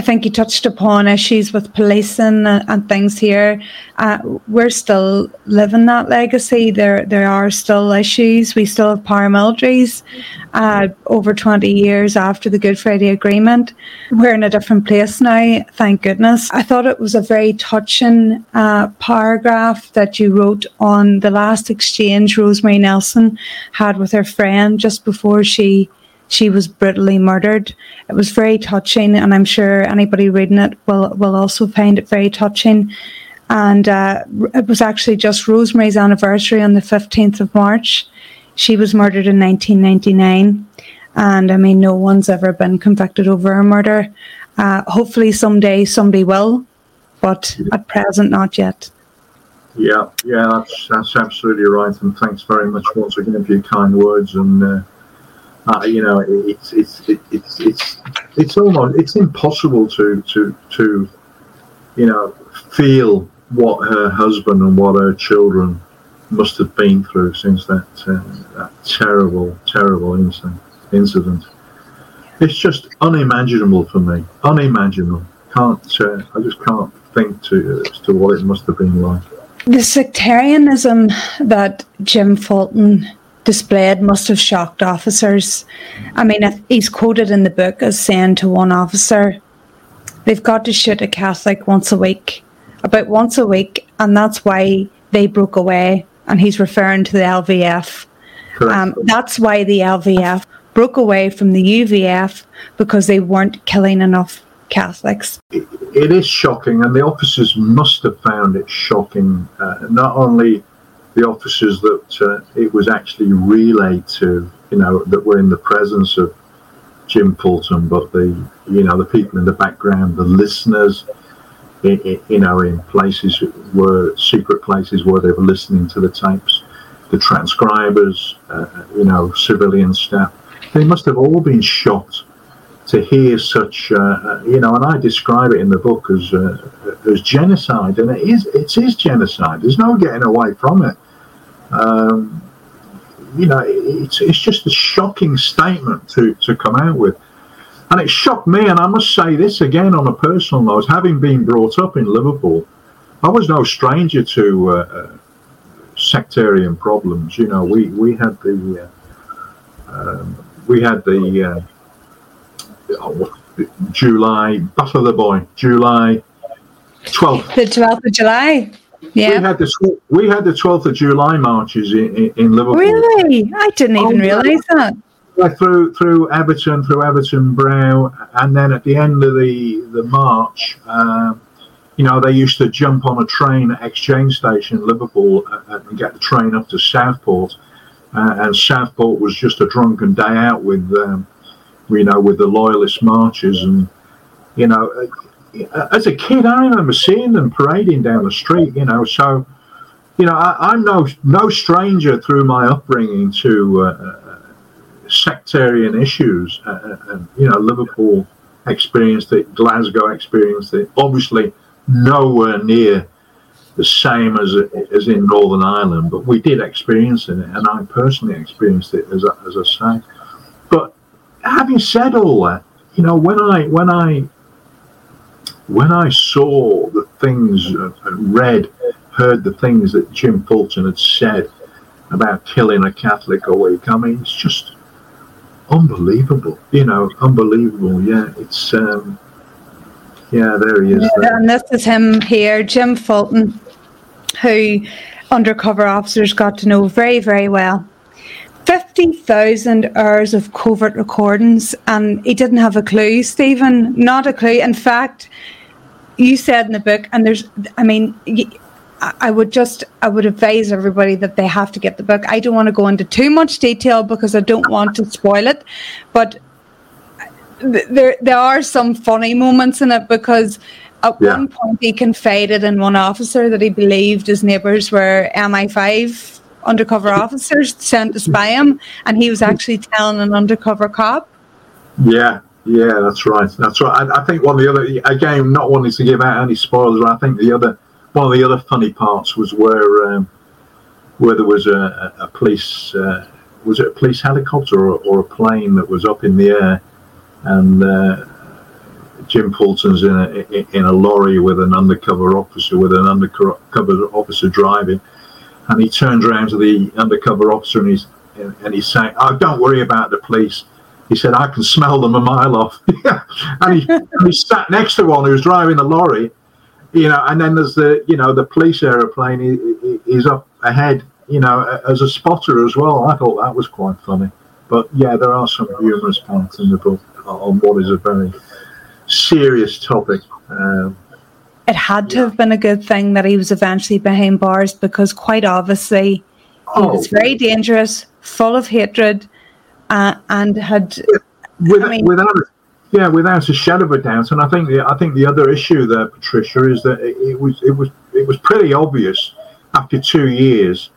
I think you touched upon issues with policing and, and things here. Uh, we're still living that legacy. There, there are still issues. We still have paramilitaries uh, over 20 years after the Good Friday Agreement. We're in a different place now, thank goodness. I thought it was a very touching uh, paragraph that you wrote on the last exchange Rosemary Nelson had with her friend just before she she was brutally murdered. It was very touching, and I'm sure anybody reading it will will also find it very touching. And uh, it was actually just Rosemary's anniversary on the 15th of March. She was murdered in 1999, and I mean, no one's ever been convicted over a murder. Uh, hopefully, someday somebody will, but at present, not yet. Yeah, yeah, that's that's absolutely right, and thanks very much once again for your kind words. And uh, uh, you know, it's it's it's it's it's almost it's impossible to to to you know feel what her husband and what her children must have been through since that uh, that terrible terrible incident. Incident. It's just unimaginable for me. Unimaginable. Can't uh, I just can't think to as to what it must have been like. The sectarianism that Jim Fulton displayed must have shocked officers. I mean, he's quoted in the book as saying to one officer, they've got to shoot a Catholic once a week, about once a week, and that's why they broke away. And he's referring to the LVF. Um, that's why the LVF broke away from the UVF because they weren't killing enough Catholics. It, it is shocking, and the officers must have found it shocking. Uh, not only the officers that uh, it was actually relayed to, you know, that were in the presence of Jim Fulton, but the, you know, the people in the background, the listeners, i i you know, in places where secret places where they were listening to the tapes, the transcribers, uh, you know, civilian staff, they must have all been shocked to hear such, uh, you know, and I describe it in the book as uh, as genocide, and it is it is genocide. There's no getting away from it. Um, you know, it's it's just a shocking statement to to come out with, and it shocked me. And I must say this again on a personal note, having been brought up in Liverpool, I was no stranger to uh, sectarian problems. You know, we we had the uh, um, we had the uh, July Battle of the Boyne, July twelfth. The 12th of July. Yeah. We had the we had the twelfth of July marches in, in, in Liverpool. Really, I didn't even Oh, realise that. Yeah, through through Everton, through Everton Brow, and then at the end of the the march, um, you know, they used to jump on a train at Exchange Station Liverpool uh, and get the train up to Southport, uh, and Southport was just a drunken day out with, um, you know, with the loyalist marches, and you know, uh, as a kid, I remember seeing them parading down the street, you know, so. You know, I, I'm no no stranger through my upbringing to uh, sectarian issues. Uh, and, you know, Liverpool experienced it, Glasgow experienced it. Obviously, nowhere near the same as as in Northern Ireland, but we did experience it, and I personally experienced it, as I, as I say. Having said all that, you know, when I when I when I saw the things, uh, read, heard the things that Jim Fulton had said about killing a Catholic a week, I mean, it's just unbelievable. You know, unbelievable. Yeah, it's um, yeah, there he is. there. And this is him here, Jim Fulton, who undercover officers got to know very, very well. 50,000 hours of covert recordings, and he didn't have a clue, Stephen, not a clue. In fact, you said in the book, and there's, I mean, I would just, I would advise everybody that they have to get the book. I don't want to go into too much detail because I don't want to spoil it, but there there are some funny moments in it because at Yeah. one point he confided in one officer that he believed his neighbours were MI5 undercover officers sent to spy him, and he was actually telling an undercover cop. Yeah, yeah, that's right. That's right. I, I, think one of the other, again, not wanting to give out any spoilers, I think the other, one of the other funny parts was where, um, where there was a, a police, uh, was it a police helicopter or, or, a plane that was up in the air, and uh, Jim Fulton's in a in a lorry with an undercover officer, with an undercover officer driving, and he turns around to the undercover officer and he's and he's saying, "Oh, don't worry about the police." He said, "I can smell them a mile off." and, he, and he sat next to one who's driving the lorry, you know. And then there's the you know the police aeroplane is up ahead, you know, as a spotter as well. I thought that was quite funny. But yeah, there are some humorous parts in the book on what is a very serious topic. Um, it had to have been a good thing that he was eventually behind bars because quite obviously he oh, was very dangerous, full of hatred, uh, and had. With, I mean, without, yeah, without a shadow of a doubt, and I think the I think the other issue there, Patricia, is that it, it was it was it was pretty obvious after two years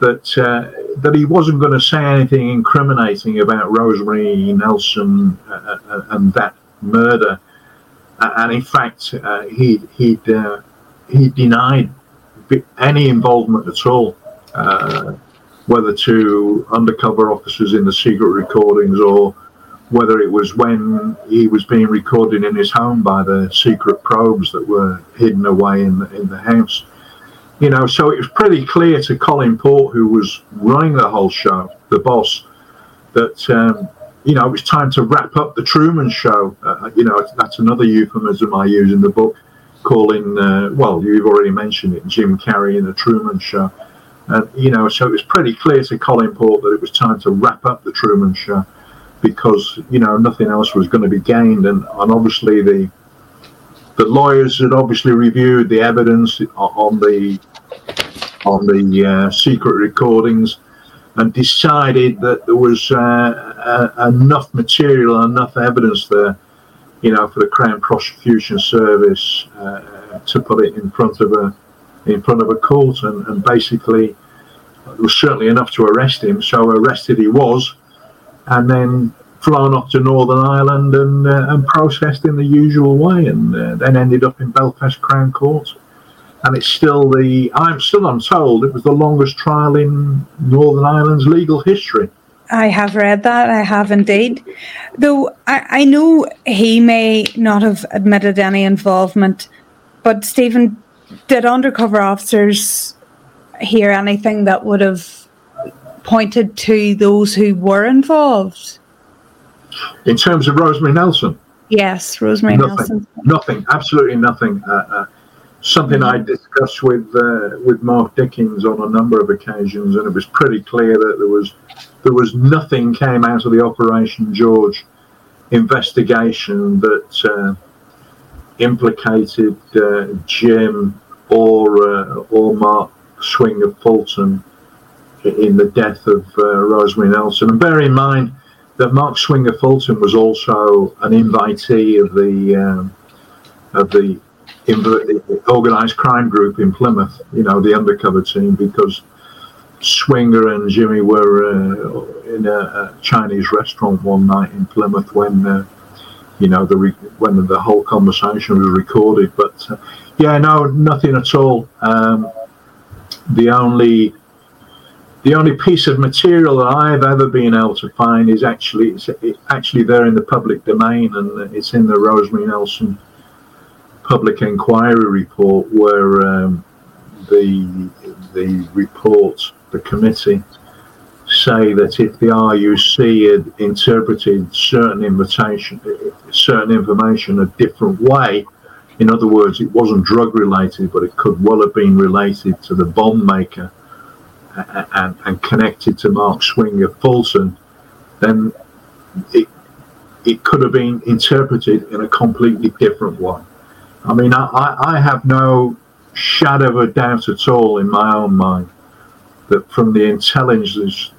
that uh, that he wasn't going to say anything incriminating about Rosemary Nelson uh, uh and that murder and in fact, uh, he he'd uh, he denied any involvement at all, uh, whether to undercover officers in the secret recordings or whether it was when he was being recorded in his home by the secret probes that were hidden away in the, in the house. You know, so it was pretty clear to Colin Port, who was running the whole show, the boss, that um, you know, it was time to wrap up the Truman Show. Uh, you know, that's another euphemism I use in the book, calling, uh, well, you've already mentioned it, Jim Carrey in the Truman Show. And, you know, so it was pretty clear to Colin Port that it was time to wrap up the Truman Show because, you know, nothing else was going to be gained. And, and obviously the the lawyers had obviously reviewed the evidence on the on the uh, secret recordings and decided that there was uh, uh, enough material, enough evidence there, you know, for the Crown Prosecution Service uh, to put it in front of a in front of a court, and, and basically there was certainly enough to arrest him. So arrested he was, and then flown off to Northern Ireland and uh, and processed in the usual way, and uh, then ended up in Belfast Crown Court and it's still the I'm still I'm it was the longest trial in Northern Ireland's legal history. I have read that. I have indeed. Though I, I know he may not have admitted any involvement, but Stephen, did undercover officers hear anything that would have pointed to those who were involved? In terms of Rosemary Nelson? Yes, Rosemary nothing, Nelson. Nothing, absolutely nothing. Uh, uh, something I discussed with uh, with Mark Dickens on a number of occasions, and it was pretty clear that there was there was nothing came out of the Operation George investigation that uh, implicated uh, Jim or uh, or Mark Swinger Fulton in the death of uh, Rosemary Nelson. And bear in mind that Mark Swinger Fulton was also an invitee of the um, of the in the organised crime group in Plymouth, you know, the undercover team, because Swinger and Jimmy were uh, in a, a, Chinese restaurant one night in Plymouth when, uh, you know, the re- when the whole conversation was recorded. But uh, yeah, no, nothing at all. Um, the only the only piece of material that I've ever been able to find is actually it's actually there in the public domain, and it's in the Rosemary Nelson public inquiry report where um, the the report, the committee, say that if the RUC had interpreted certain invitation, certain information a different way, in other words, it wasn't drug related, but it could well have been related to the bomb maker and, and connected to Mark Swinger Fulton, then it it could have been interpreted in a completely different way. I mean, I, I have no shadow of a doubt at all in my own mind that from the intelligence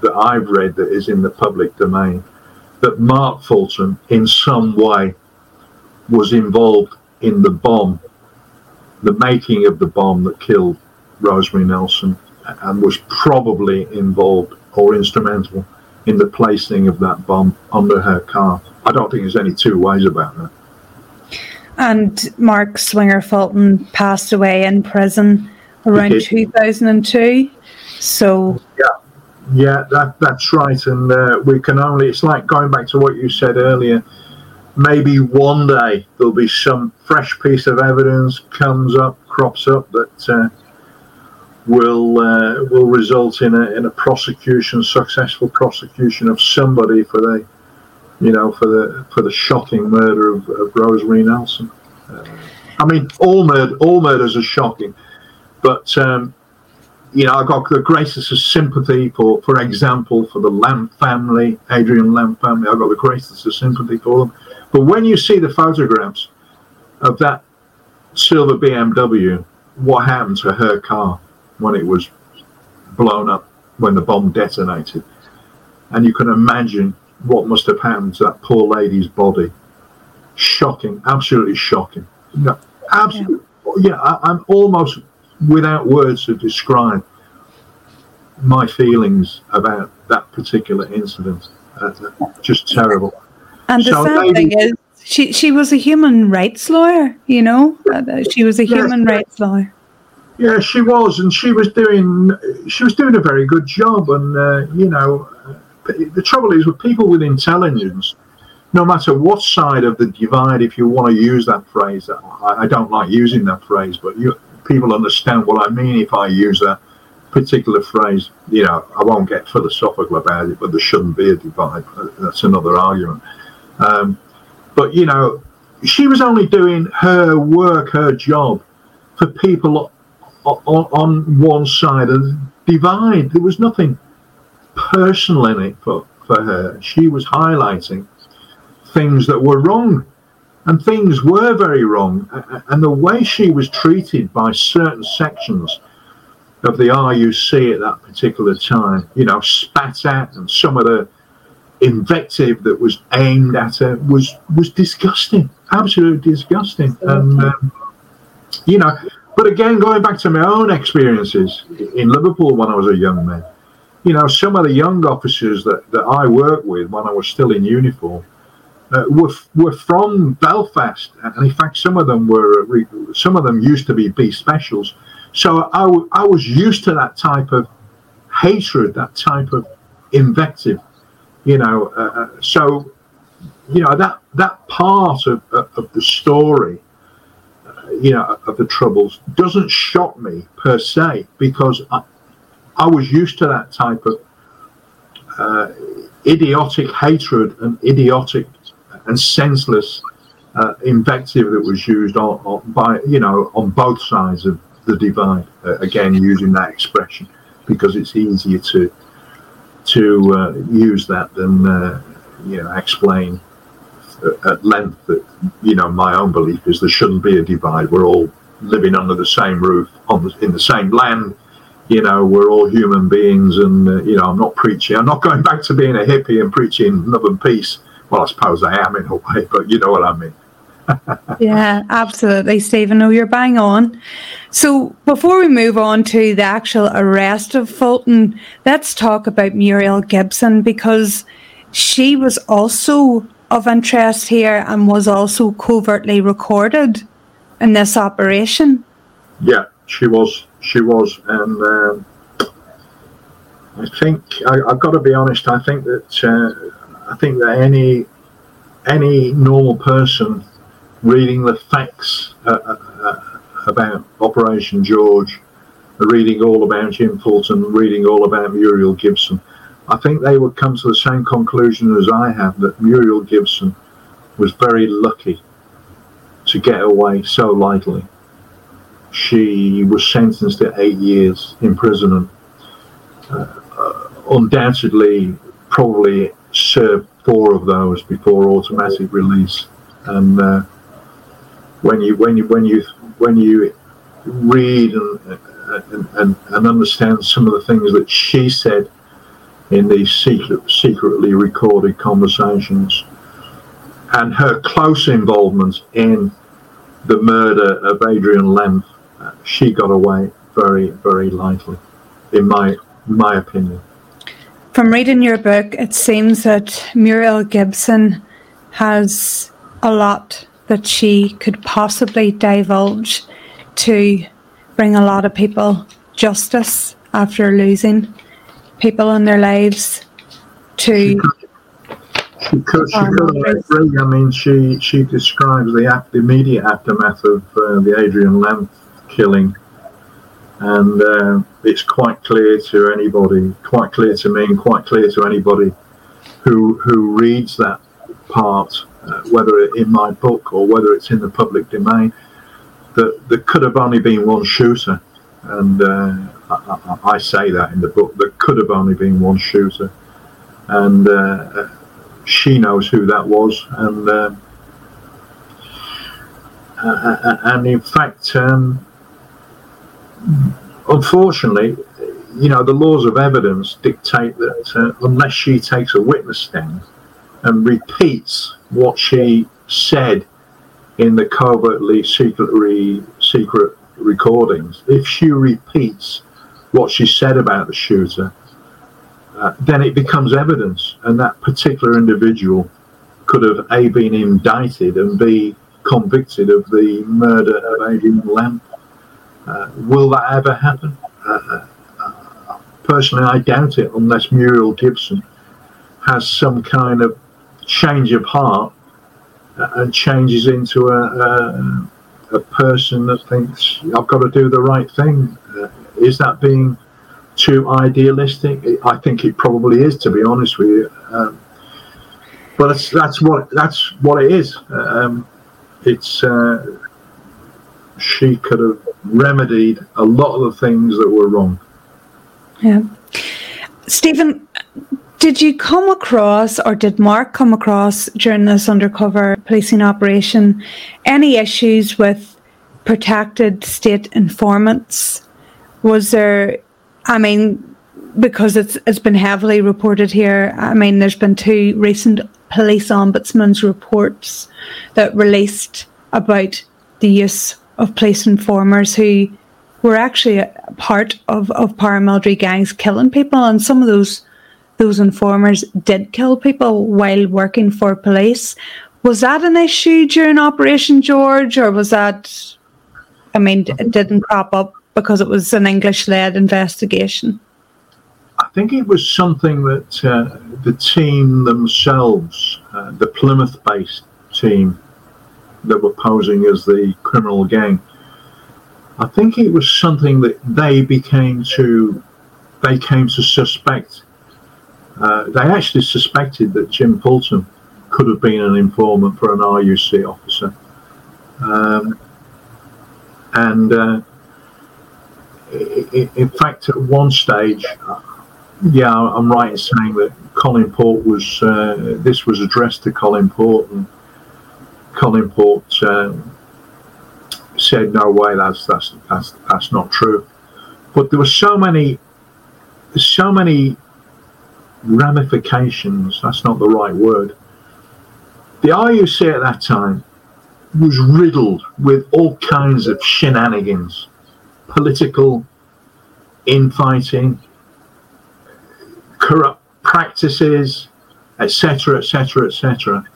that I've read that is in the public domain, that Mark Fulton in some way was involved in the bomb, the making of the bomb that killed Rosemary Nelson, and was probably involved or instrumental in the placing of that bomb under her car. I don't think there's any two ways about that. And Mark Swinger Fulton passed away in prison around 2002. So yeah, yeah, that that's right. And uh, we can only it's like going back to what you said earlier. Maybe one day there'll be some fresh piece of evidence comes up, crops up that uh, will uh, will result in a in a prosecution, successful prosecution of somebody for the you know for the for the shocking murder of, of Rosemary Nelson. Uh, I mean, all murder all murders are shocking, but um, you know, I got the greatest of sympathy for, for example, for the Lamph family, Adrian Lamph family. I got the greatest of sympathy for them. But when you see the photographs of that silver BMW, what happened to her car when it was blown up, when the bomb detonated, and you can imagine what must have happened to that poor lady's body. Shocking, absolutely shocking. No, absolutely. Yeah, yeah I, I'm almost without words to describe my feelings about that particular incident. Uh, just terrible. And the so sad thing is, she she was a human rights lawyer. You know, uh, she was a human yes, rights lawyer. Yeah, she was, and she was doing she was doing a very good job. And uh, you know, uh, the trouble is with people with intelligence, no matter what side of the divide, if you want to use that phrase, I, I don't like using that phrase, but you people understand what I mean if I use that particular phrase. You know, I won't get philosophical about it, but there shouldn't be a divide. That's another argument. Um, but you know, she was only doing her work, her job, for people on, on one side of the divide. There was nothing personal in it for, for her. She was highlighting things that were wrong and things were very wrong. And the way she was treated by certain sections of the RUC at that particular time, you know, spat at, and some of the invective that was aimed at her was was disgusting, absolutely disgusting. And um, you know, but again, going back to my own experiences in Liverpool when I was a young man, you know, some of the young officers that, that I worked with when I was still in uniform uh, were were from Belfast, and in fact, some of them were some of them used to be B specials. So I, I was used to that type of hatred, that type of invective, you know. Uh, uh so you know that that part of of the story, uh, you know, of the troubles doesn't shock me per se because I, I was used to that type of uh, idiotic hatred and idiotic and senseless uh, invective that was used on, on, by you know on both sides of the divide. Uh, again, using that expression because it's easier to to uh, use that than uh, you know explain at length that you know my own belief is there shouldn't be a divide. We're all living under the same roof on the, in the same land. You know, we're all human beings, and uh, you know, I'm not preaching. I'm not going back to being a hippie and preaching love and peace well, I suppose I am in a way, but you know what I mean. yeah, absolutely, Stephen. No, you're bang on. So before we move on to the actual arrest of Fulton, let's talk about Muriel Gibson because she was also of interest here and was also covertly recorded in this operation. Yeah, she was. She was, and um, I think I, have got to be honest. I think that uh, I think that any any normal person reading the facts uh, uh, uh, about Operation George, reading all about Jim Fulton, reading all about Muriel Gibson, I think they would come to the same conclusion as I have that Muriel Gibson was very lucky to get away so lightly. She was sentenced to eight years imprisonment. Uh, undoubtedly, probably served four of those before automatic release. And uh, when you when you when you when you read and, and, and, and understand some of the things that she said in these secret, secretly recorded conversations, and her close involvement in the murder of Adrian Lamph, uh, she got away very very lightly. in my my opinion. From reading your book, it seems that Muriel Gibson has a lot that she could possibly divulge to bring a lot of people justice after losing people in their lives to she could, she could I agree. I mean, she she describes the, the immediate aftermath of uh, the Adrian Lamph killing, and uh, it's quite clear to anybody, quite clear to me, and quite clear to anybody who who reads that part, uh, whether it in my book or whether it's in the public domain, that there could have only been one shooter, and uh, I, I, say that in the book. There could have only been one shooter, and uh, she knows who that was, and uh, and in fact, um, unfortunately, you know, the laws of evidence dictate that uh, unless she takes a witness stand and repeats what she said in the covertly secretly secret recordings, if she repeats what she said about the shooter, uh, then it becomes evidence, and that particular individual could have a been indicted and b convicted of the murder of Adrian Lamph. Uh, will that ever happen? Uh, uh, personally, I doubt it, unless Muriel Gibson has some kind of change of heart and changes into a, a, a person that thinks I've got to do the right thing. Uh, is that being too idealistic? I think it probably is, to be honest with you. Um, but that's that's what that's what it is. Um, it's uh, she could have remedied a lot of the things that were wrong. Yeah, Stephen, did you come across, or did Mark come across during this undercover policing operation, any issues with protected state informants? Was there, I mean, because it's it's been heavily reported here. I mean, there's been two recent police ombudsman's reports that released about the use of police informers who were actually a part of, of paramilitary gangs killing people, and some of those those informers did kill people while working for police. Was that an issue during Operation George, or was that, I mean, it didn't crop up because it was an English led investigation? I think it was something that uh, the team themselves, uh, the Plymouth based team that were posing as the criminal gang, I think it was something that they became to they came to suspect uh, they actually suspected that Jim Fulton could have been an informant for an RUC officer. Um, and uh, in fact, at one stage, uh, yeah, I'm right in saying that Colin Port was, uh, this was addressed to Colin Port, and Colin Port um, said, no way, that's, that's, that's, that's not true. But there were so many, so many ramifications, that's not the right word. The RUC at that time was riddled with all kinds of shenanigans, political infighting, corrupt practices, etc., etc., etc.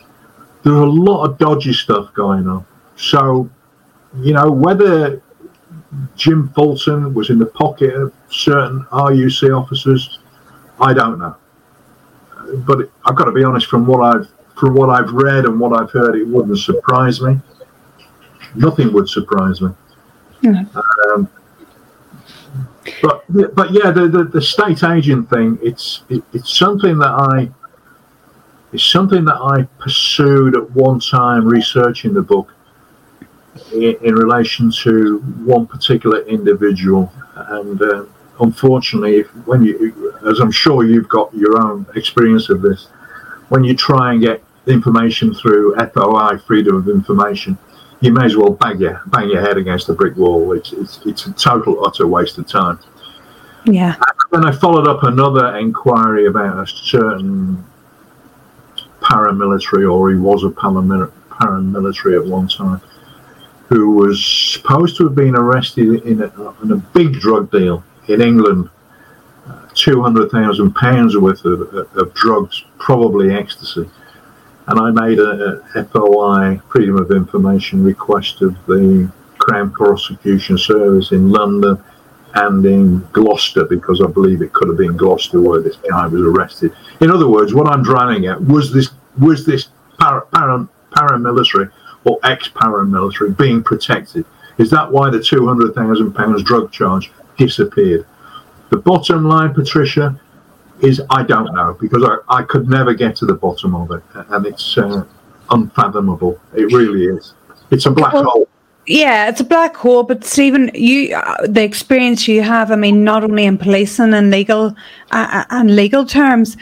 There were a lot of dodgy stuff going on. So, you know, whether Jim Fulton was in the pocket of certain RUC officers, I don't know but I've got to be honest. From what I've from what I've read and what I've heard, it wouldn't surprise me. Nothing would surprise me. Mm-hmm. Um, but but yeah, the, the, the state agent thing. It's it, it's something that I. It's something that I pursued at one time researching the book in, in relation to one particular individual, and uh, unfortunately, when you, as I'm sure you've got your own experience of this, when you try and get information through FOI, freedom of information, you may as well bang your bang your head against a brick wall. It's it's, it's a total utter waste of time. Yeah. Then I followed up another inquiry about a certain paramilitary, or he was a paramilitary at one time, who was supposed to have been arrested in a, in a big drug deal in England two hundred thousand pounds worth of, of drugs, probably ecstasy. And I made a, a FOI, Freedom of Information request of the Crown Prosecution Service in London and in Gloucester because I believe it could have been Gloucester where this guy was arrested. In other words, what I'm driving at was this was this para, para, paramilitary or ex-paramilitary being protected. Is that why the two hundred thousand pounds drug charge disappeared? The bottom line, Patricia, is I don't know because I, I could never get to the bottom of it, and it's uh, unfathomable. It really is. It's a black hole. Yeah, it's a black hole. But Stephen, you uh, the experience you have. I mean, not only in policing and legal uh, uh, and legal terms,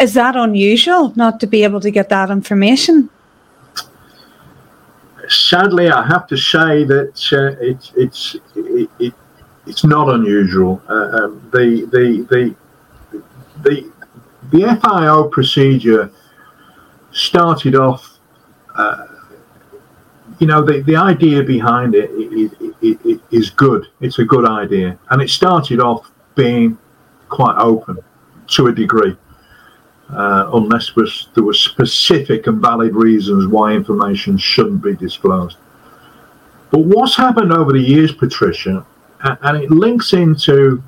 is that unusual not to be able to get that information? Sadly, I have to say that uh, it, it's it, it, it's not unusual. Uh, um, the the the the the FIO procedure started off. Uh, you know, the, the idea behind it, is good. It's a good idea. And it started off being quite open to a degree, uh, unless was, there were specific and valid reasons why information shouldn't be disclosed. But what's happened over the years, Patricia, and it links into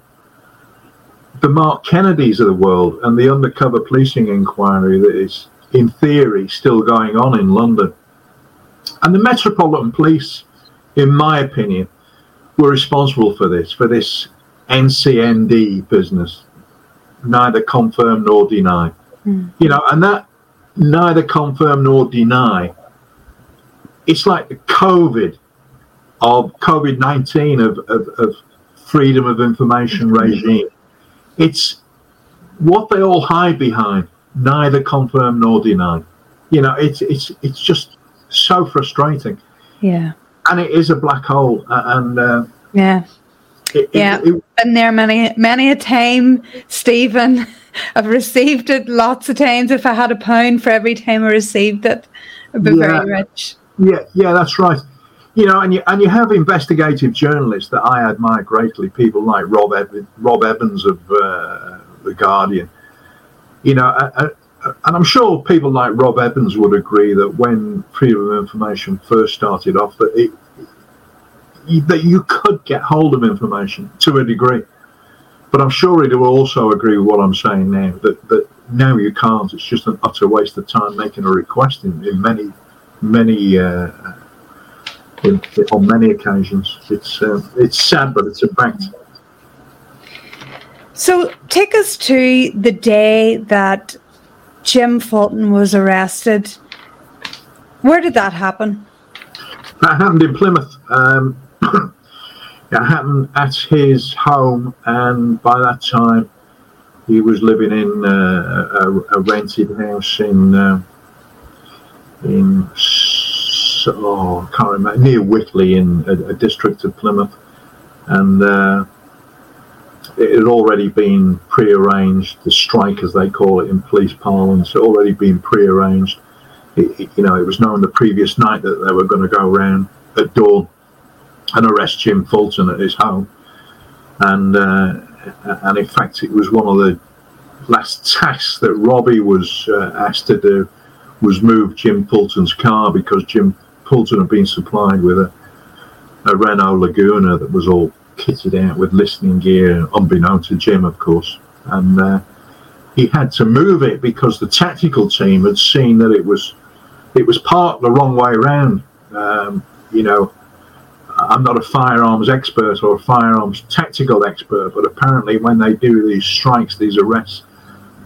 the Mark Kennedys of the world and the undercover policing inquiry that is, in theory, still going on in London and the Metropolitan Police, in my opinion, were responsible for this, for this NCND business, neither confirm nor deny. Mm. You know, and that neither confirm nor deny, it's like the COVID of COVID 19 of, of, of, freedom of information regime. It's what they all hide behind, neither confirm nor deny. You know, it's it's it's just so frustrating. Yeah. And it is a black hole. And uh, yeah. It, yeah. It, it, Been there many, many a time, Stephen. I've received it lots of times. If I had a pound for every time I received it, I'd be yeah, very rich. Yeah, yeah, that's right. You know, and you and you have investigative journalists that I admire greatly. People like Rob Rob Evans of uh, the Guardian. You know, and I'm sure people like Rob Evans would agree that when freedom of information first started off, that it that you could get hold of information to a degree. But I'm sure he will also agree with what I'm saying now that, that now you can't. It's just an utter waste of time making a request in, in many, many, uh, in, on many occasions. It's uh, it's sad, but it's a fact. So take us to the day that Jim Fulton was arrested. Where did that happen? That happened in Plymouth. Um, it happened at his home, and by that time, he was living in uh, a, a, rented house in uh, in oh, I can't remember near Whitleigh in a, a district of Plymouth, and uh, it had already been pre-arranged. The strike, as they call it in police parlance, had already been pre-arranged. It, it, you know, it was known the previous night that they were going to go around at dawn and arrest Jim Fulton at his home. And uh, and in fact, it was one of the last tasks that Robbie was uh, asked to do was move Jim Fulton's car because Jim Fulton had been supplied with a, a Renault Laguna that was all kitted out with listening gear, unbeknown to Jim, of course. And uh, he had to move it because the tactical team had seen that it was it was parked the wrong way around. Um, you know, I'm not a firearms expert or a firearms tactical expert, but apparently when they do these strikes, these arrests,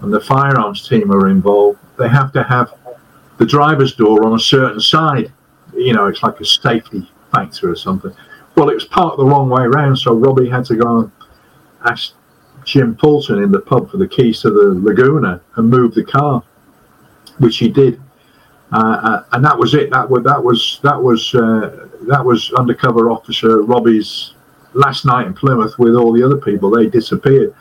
and the firearms team are involved, they have to have the driver's door on a certain side. You know, it's like a safety factor or something. Well, it was parked the wrong way around, so Robbie had to go and ask Jim Fulton in the pub for the keys to the Laguna and move the car, which he did. Uh, uh, and that was it. That was that was that was uh, that was undercover officer Robbie's last night in Plymouth with all the other people. They disappeared,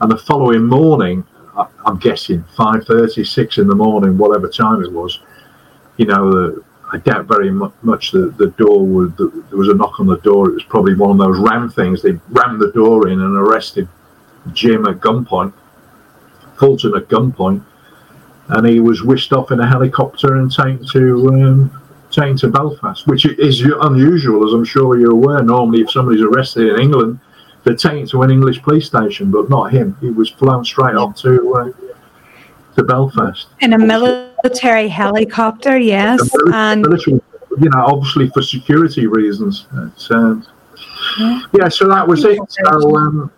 and the following morning, I, am guessing five thirty, six in the morning, whatever time it was. You know, the I doubt very much that the door would. The, there was a knock on the door. It was probably one of those ram things. They rammed the door in and arrested Jim at gunpoint, Fulton at gunpoint, and he was whisked off in a helicopter and taken to um, taken to Belfast, which is unusual, as I'm sure you're aware. Normally, if somebody's arrested in England, they're taken to an English police station, but not him. He was flown straight off to uh, to Belfast in a military helicopter. Yes, military, and military, you know, obviously for security reasons. Um, yeah. yeah. so that was it. So, um,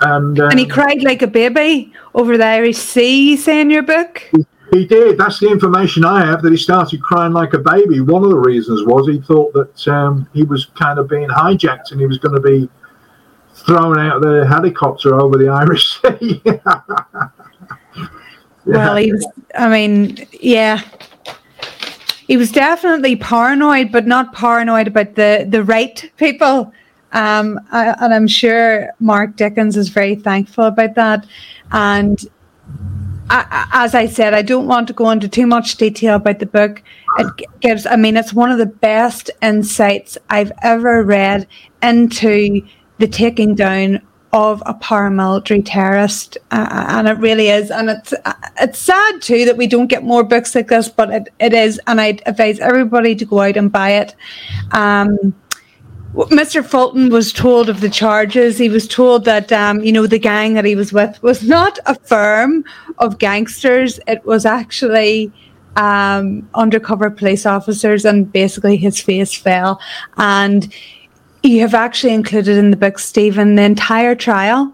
and, um, and he cried like a baby over the Irish Sea, you say in your book? He did. That's the information I have that he started crying like a baby. One of the reasons was he thought that um, he was kind of being hijacked and he was going to be thrown out of the helicopter over the Irish Sea. Well, he was, I mean, yeah. He was definitely paranoid, but not paranoid about the, the right people. Um, I, and I'm sure Mark Dickens is very thankful about that. And I, as I said, I don't want to go into too much detail about the book. It gives, I mean, it's one of the best insights I've ever read into the taking down of a paramilitary terrorist, uh, and it really is. And it's it's sad too that we don't get more books like this, but it, it is. And I advise everybody to go out and buy it. Um, Mr. Fulton was told of the charges. He was told that, um, you know, the gang that he was with was not a firm of gangsters. It was actually um, undercover police officers, and basically his face fell. And you have actually included in the book, Stephen, the entire trial,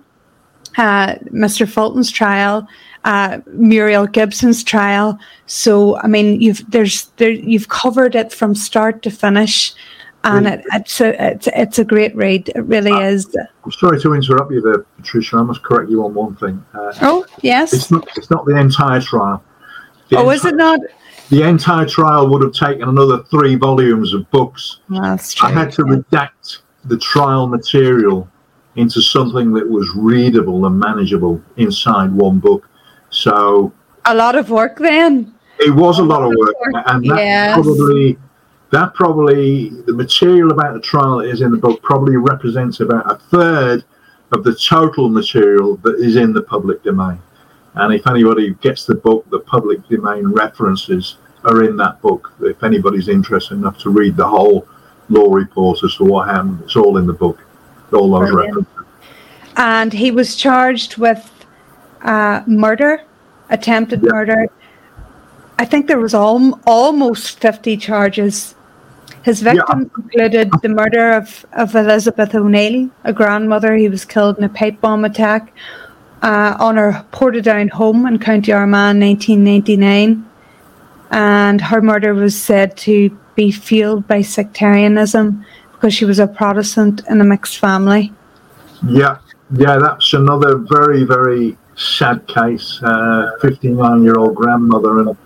uh, Mr. Fulton's trial, uh, Muriel Gibson's trial. So, I mean, you've there's there you've covered it from start to finish and it, it's a it's, it's a great read. It really uh, is. I'm sorry to interrupt you there, Patricia. I must correct you on one thing. Uh, oh yes, it's not it's not the entire trial. The oh, is it not? The entire trial would have taken another three volumes of books. That's true. I had to redact the trial material into something that was readable and manageable inside one book. So a lot of work then. It was a, a lot, lot, of work, work. and that yes. probably that probably the material about the trial that is in the book probably represents about a third of the total material that is in the public domain. And if anybody gets the book, the public domain references are in that book. If anybody's interested enough to read the whole law report as to what happened, it's all in the book. All those Brilliant. references. And he was charged with uh, murder, attempted murder. I think there was al- almost 50 charges his victims yeah. included the murder of, of Elizabeth O'Neill, a grandmother He was killed in a pipe bomb attack uh, on her Portadown home in County Armagh in 1999. And her murder was said to be fueled by sectarianism because she was a Protestant in a mixed family. Yeah, yeah, that's another very, very sad case. 59 uh, year old grandmother, and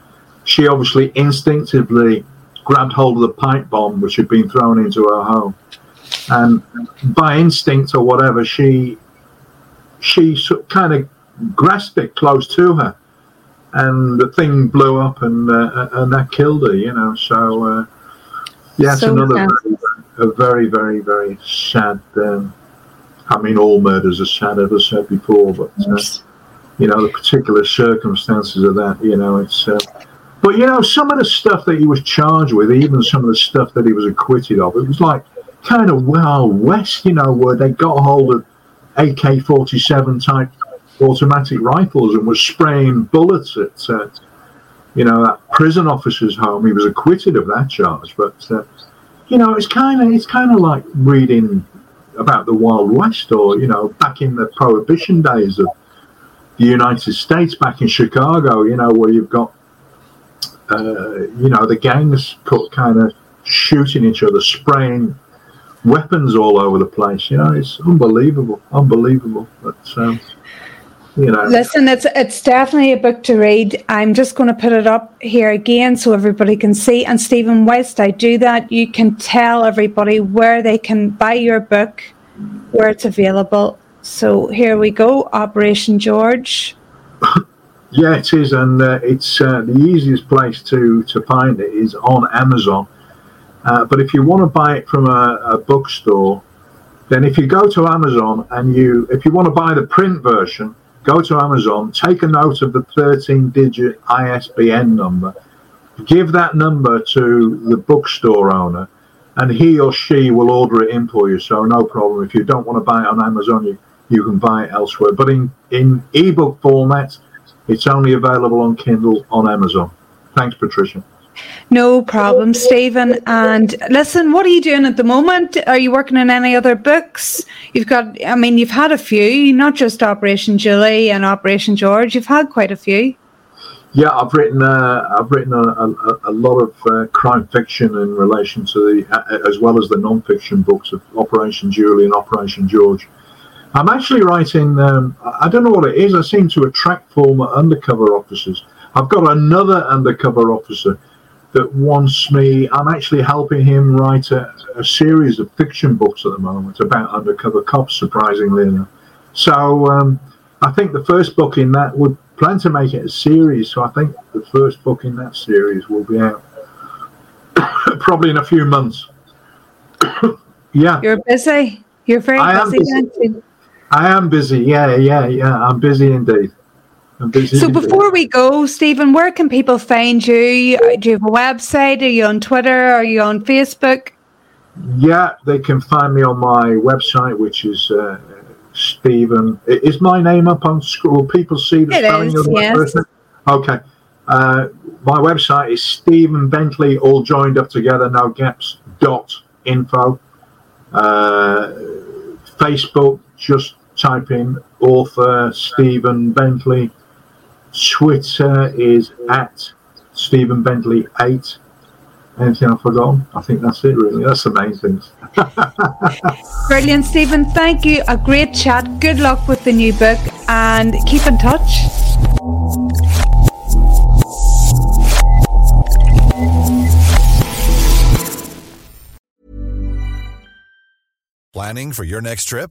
she obviously instinctively grabbed hold of the pipe bomb which had been thrown into her home, and by instinct or whatever, she she kind of grasped it close to her, and the thing blew up, and uh, and that killed her. You know, so uh, yes, so another very, a very very very sad. Um, I mean, all murders are sad, as I said before, but uh, you know the particular circumstances of that. You know, it's uh, but you know, some of the stuff that he was charged with, even some of the stuff that he was acquitted of, it was like kind of Wild West, you know, where they got hold of AK 47 type automatic rifles and were spraying bullets at, uh, you know, that prison officer's home. He was acquitted of that charge. But, uh, you know, it's kind of it's kind of like reading about the Wild West or, you know, back in the Prohibition days of the United States, back in Chicago, you know, where you've got uh, you know, the gangs put kind of shooting each other, spraying weapons all over the place. You know, it's unbelievable, unbelievable. But um, you know, listen, it's it's definitely a book to read. I'm just going to put it up here again so everybody can see. And Stephen, whilst I do that, you can tell everybody where they can buy your book, where it's available. So here we go, Operation George. Yeah, it is, and uh, it's uh, the easiest place to to find it is on Amazon. Uh, but if you want to buy it from a, a bookstore, then if you go to Amazon and you, if you want to buy the print version, go to Amazon, take a note of the 13 digit ISBN number, give that number to the bookstore owner, and he or she will order it in for you. So, no problem. If you don't want to buy it on Amazon, you, you can buy it elsewhere. But in, in ebook format, it's only available on Kindle on Amazon. Thanks, Patricia. No problem, Stephen. And listen, what are you doing at the moment? Are you working on any other books? You've got, I mean, you've had a few, not just Operation Julie and Operation George. You've had quite a few. Yeah, I've written uh, I've written a, a, a lot of uh, crime fiction in relation to the uh, as well as the non-fiction books of Operation Julie and Operation George. I'm actually writing. Um, I don't know what it is. I seem to attract former undercover officers. I've got another undercover officer that wants me. I'm actually helping him write a, a series of fiction books at the moment about undercover cops. Surprisingly enough, so um, I think the first book in that would plan to make it a series. So I think the first book in that series will be out probably in a few months. yeah, you're busy. You're very I busy. busy. I am busy. Yeah, yeah, yeah. I'm busy indeed. So before we go, Stephen, where can people find you? Do you have a website? Are you on Twitter? Are you on Facebook? Yeah, they can find me on my website, which is uh, Stephen. Is my name up on scroll? People see the it spelling is, of my yes. person? Okay. Uh, my website is Stephen Bentley, all joined up together, no gaps, dot info. Uh, Facebook, just type in author Stephen Bentley. Twitter is at Stephen Bentley 8. Anything I've forgotten? I think that's it, really. That's the main things. Brilliant, Stephen. Thank you. A great chat. Good luck with the new book and keep in touch. Planning for your next trip?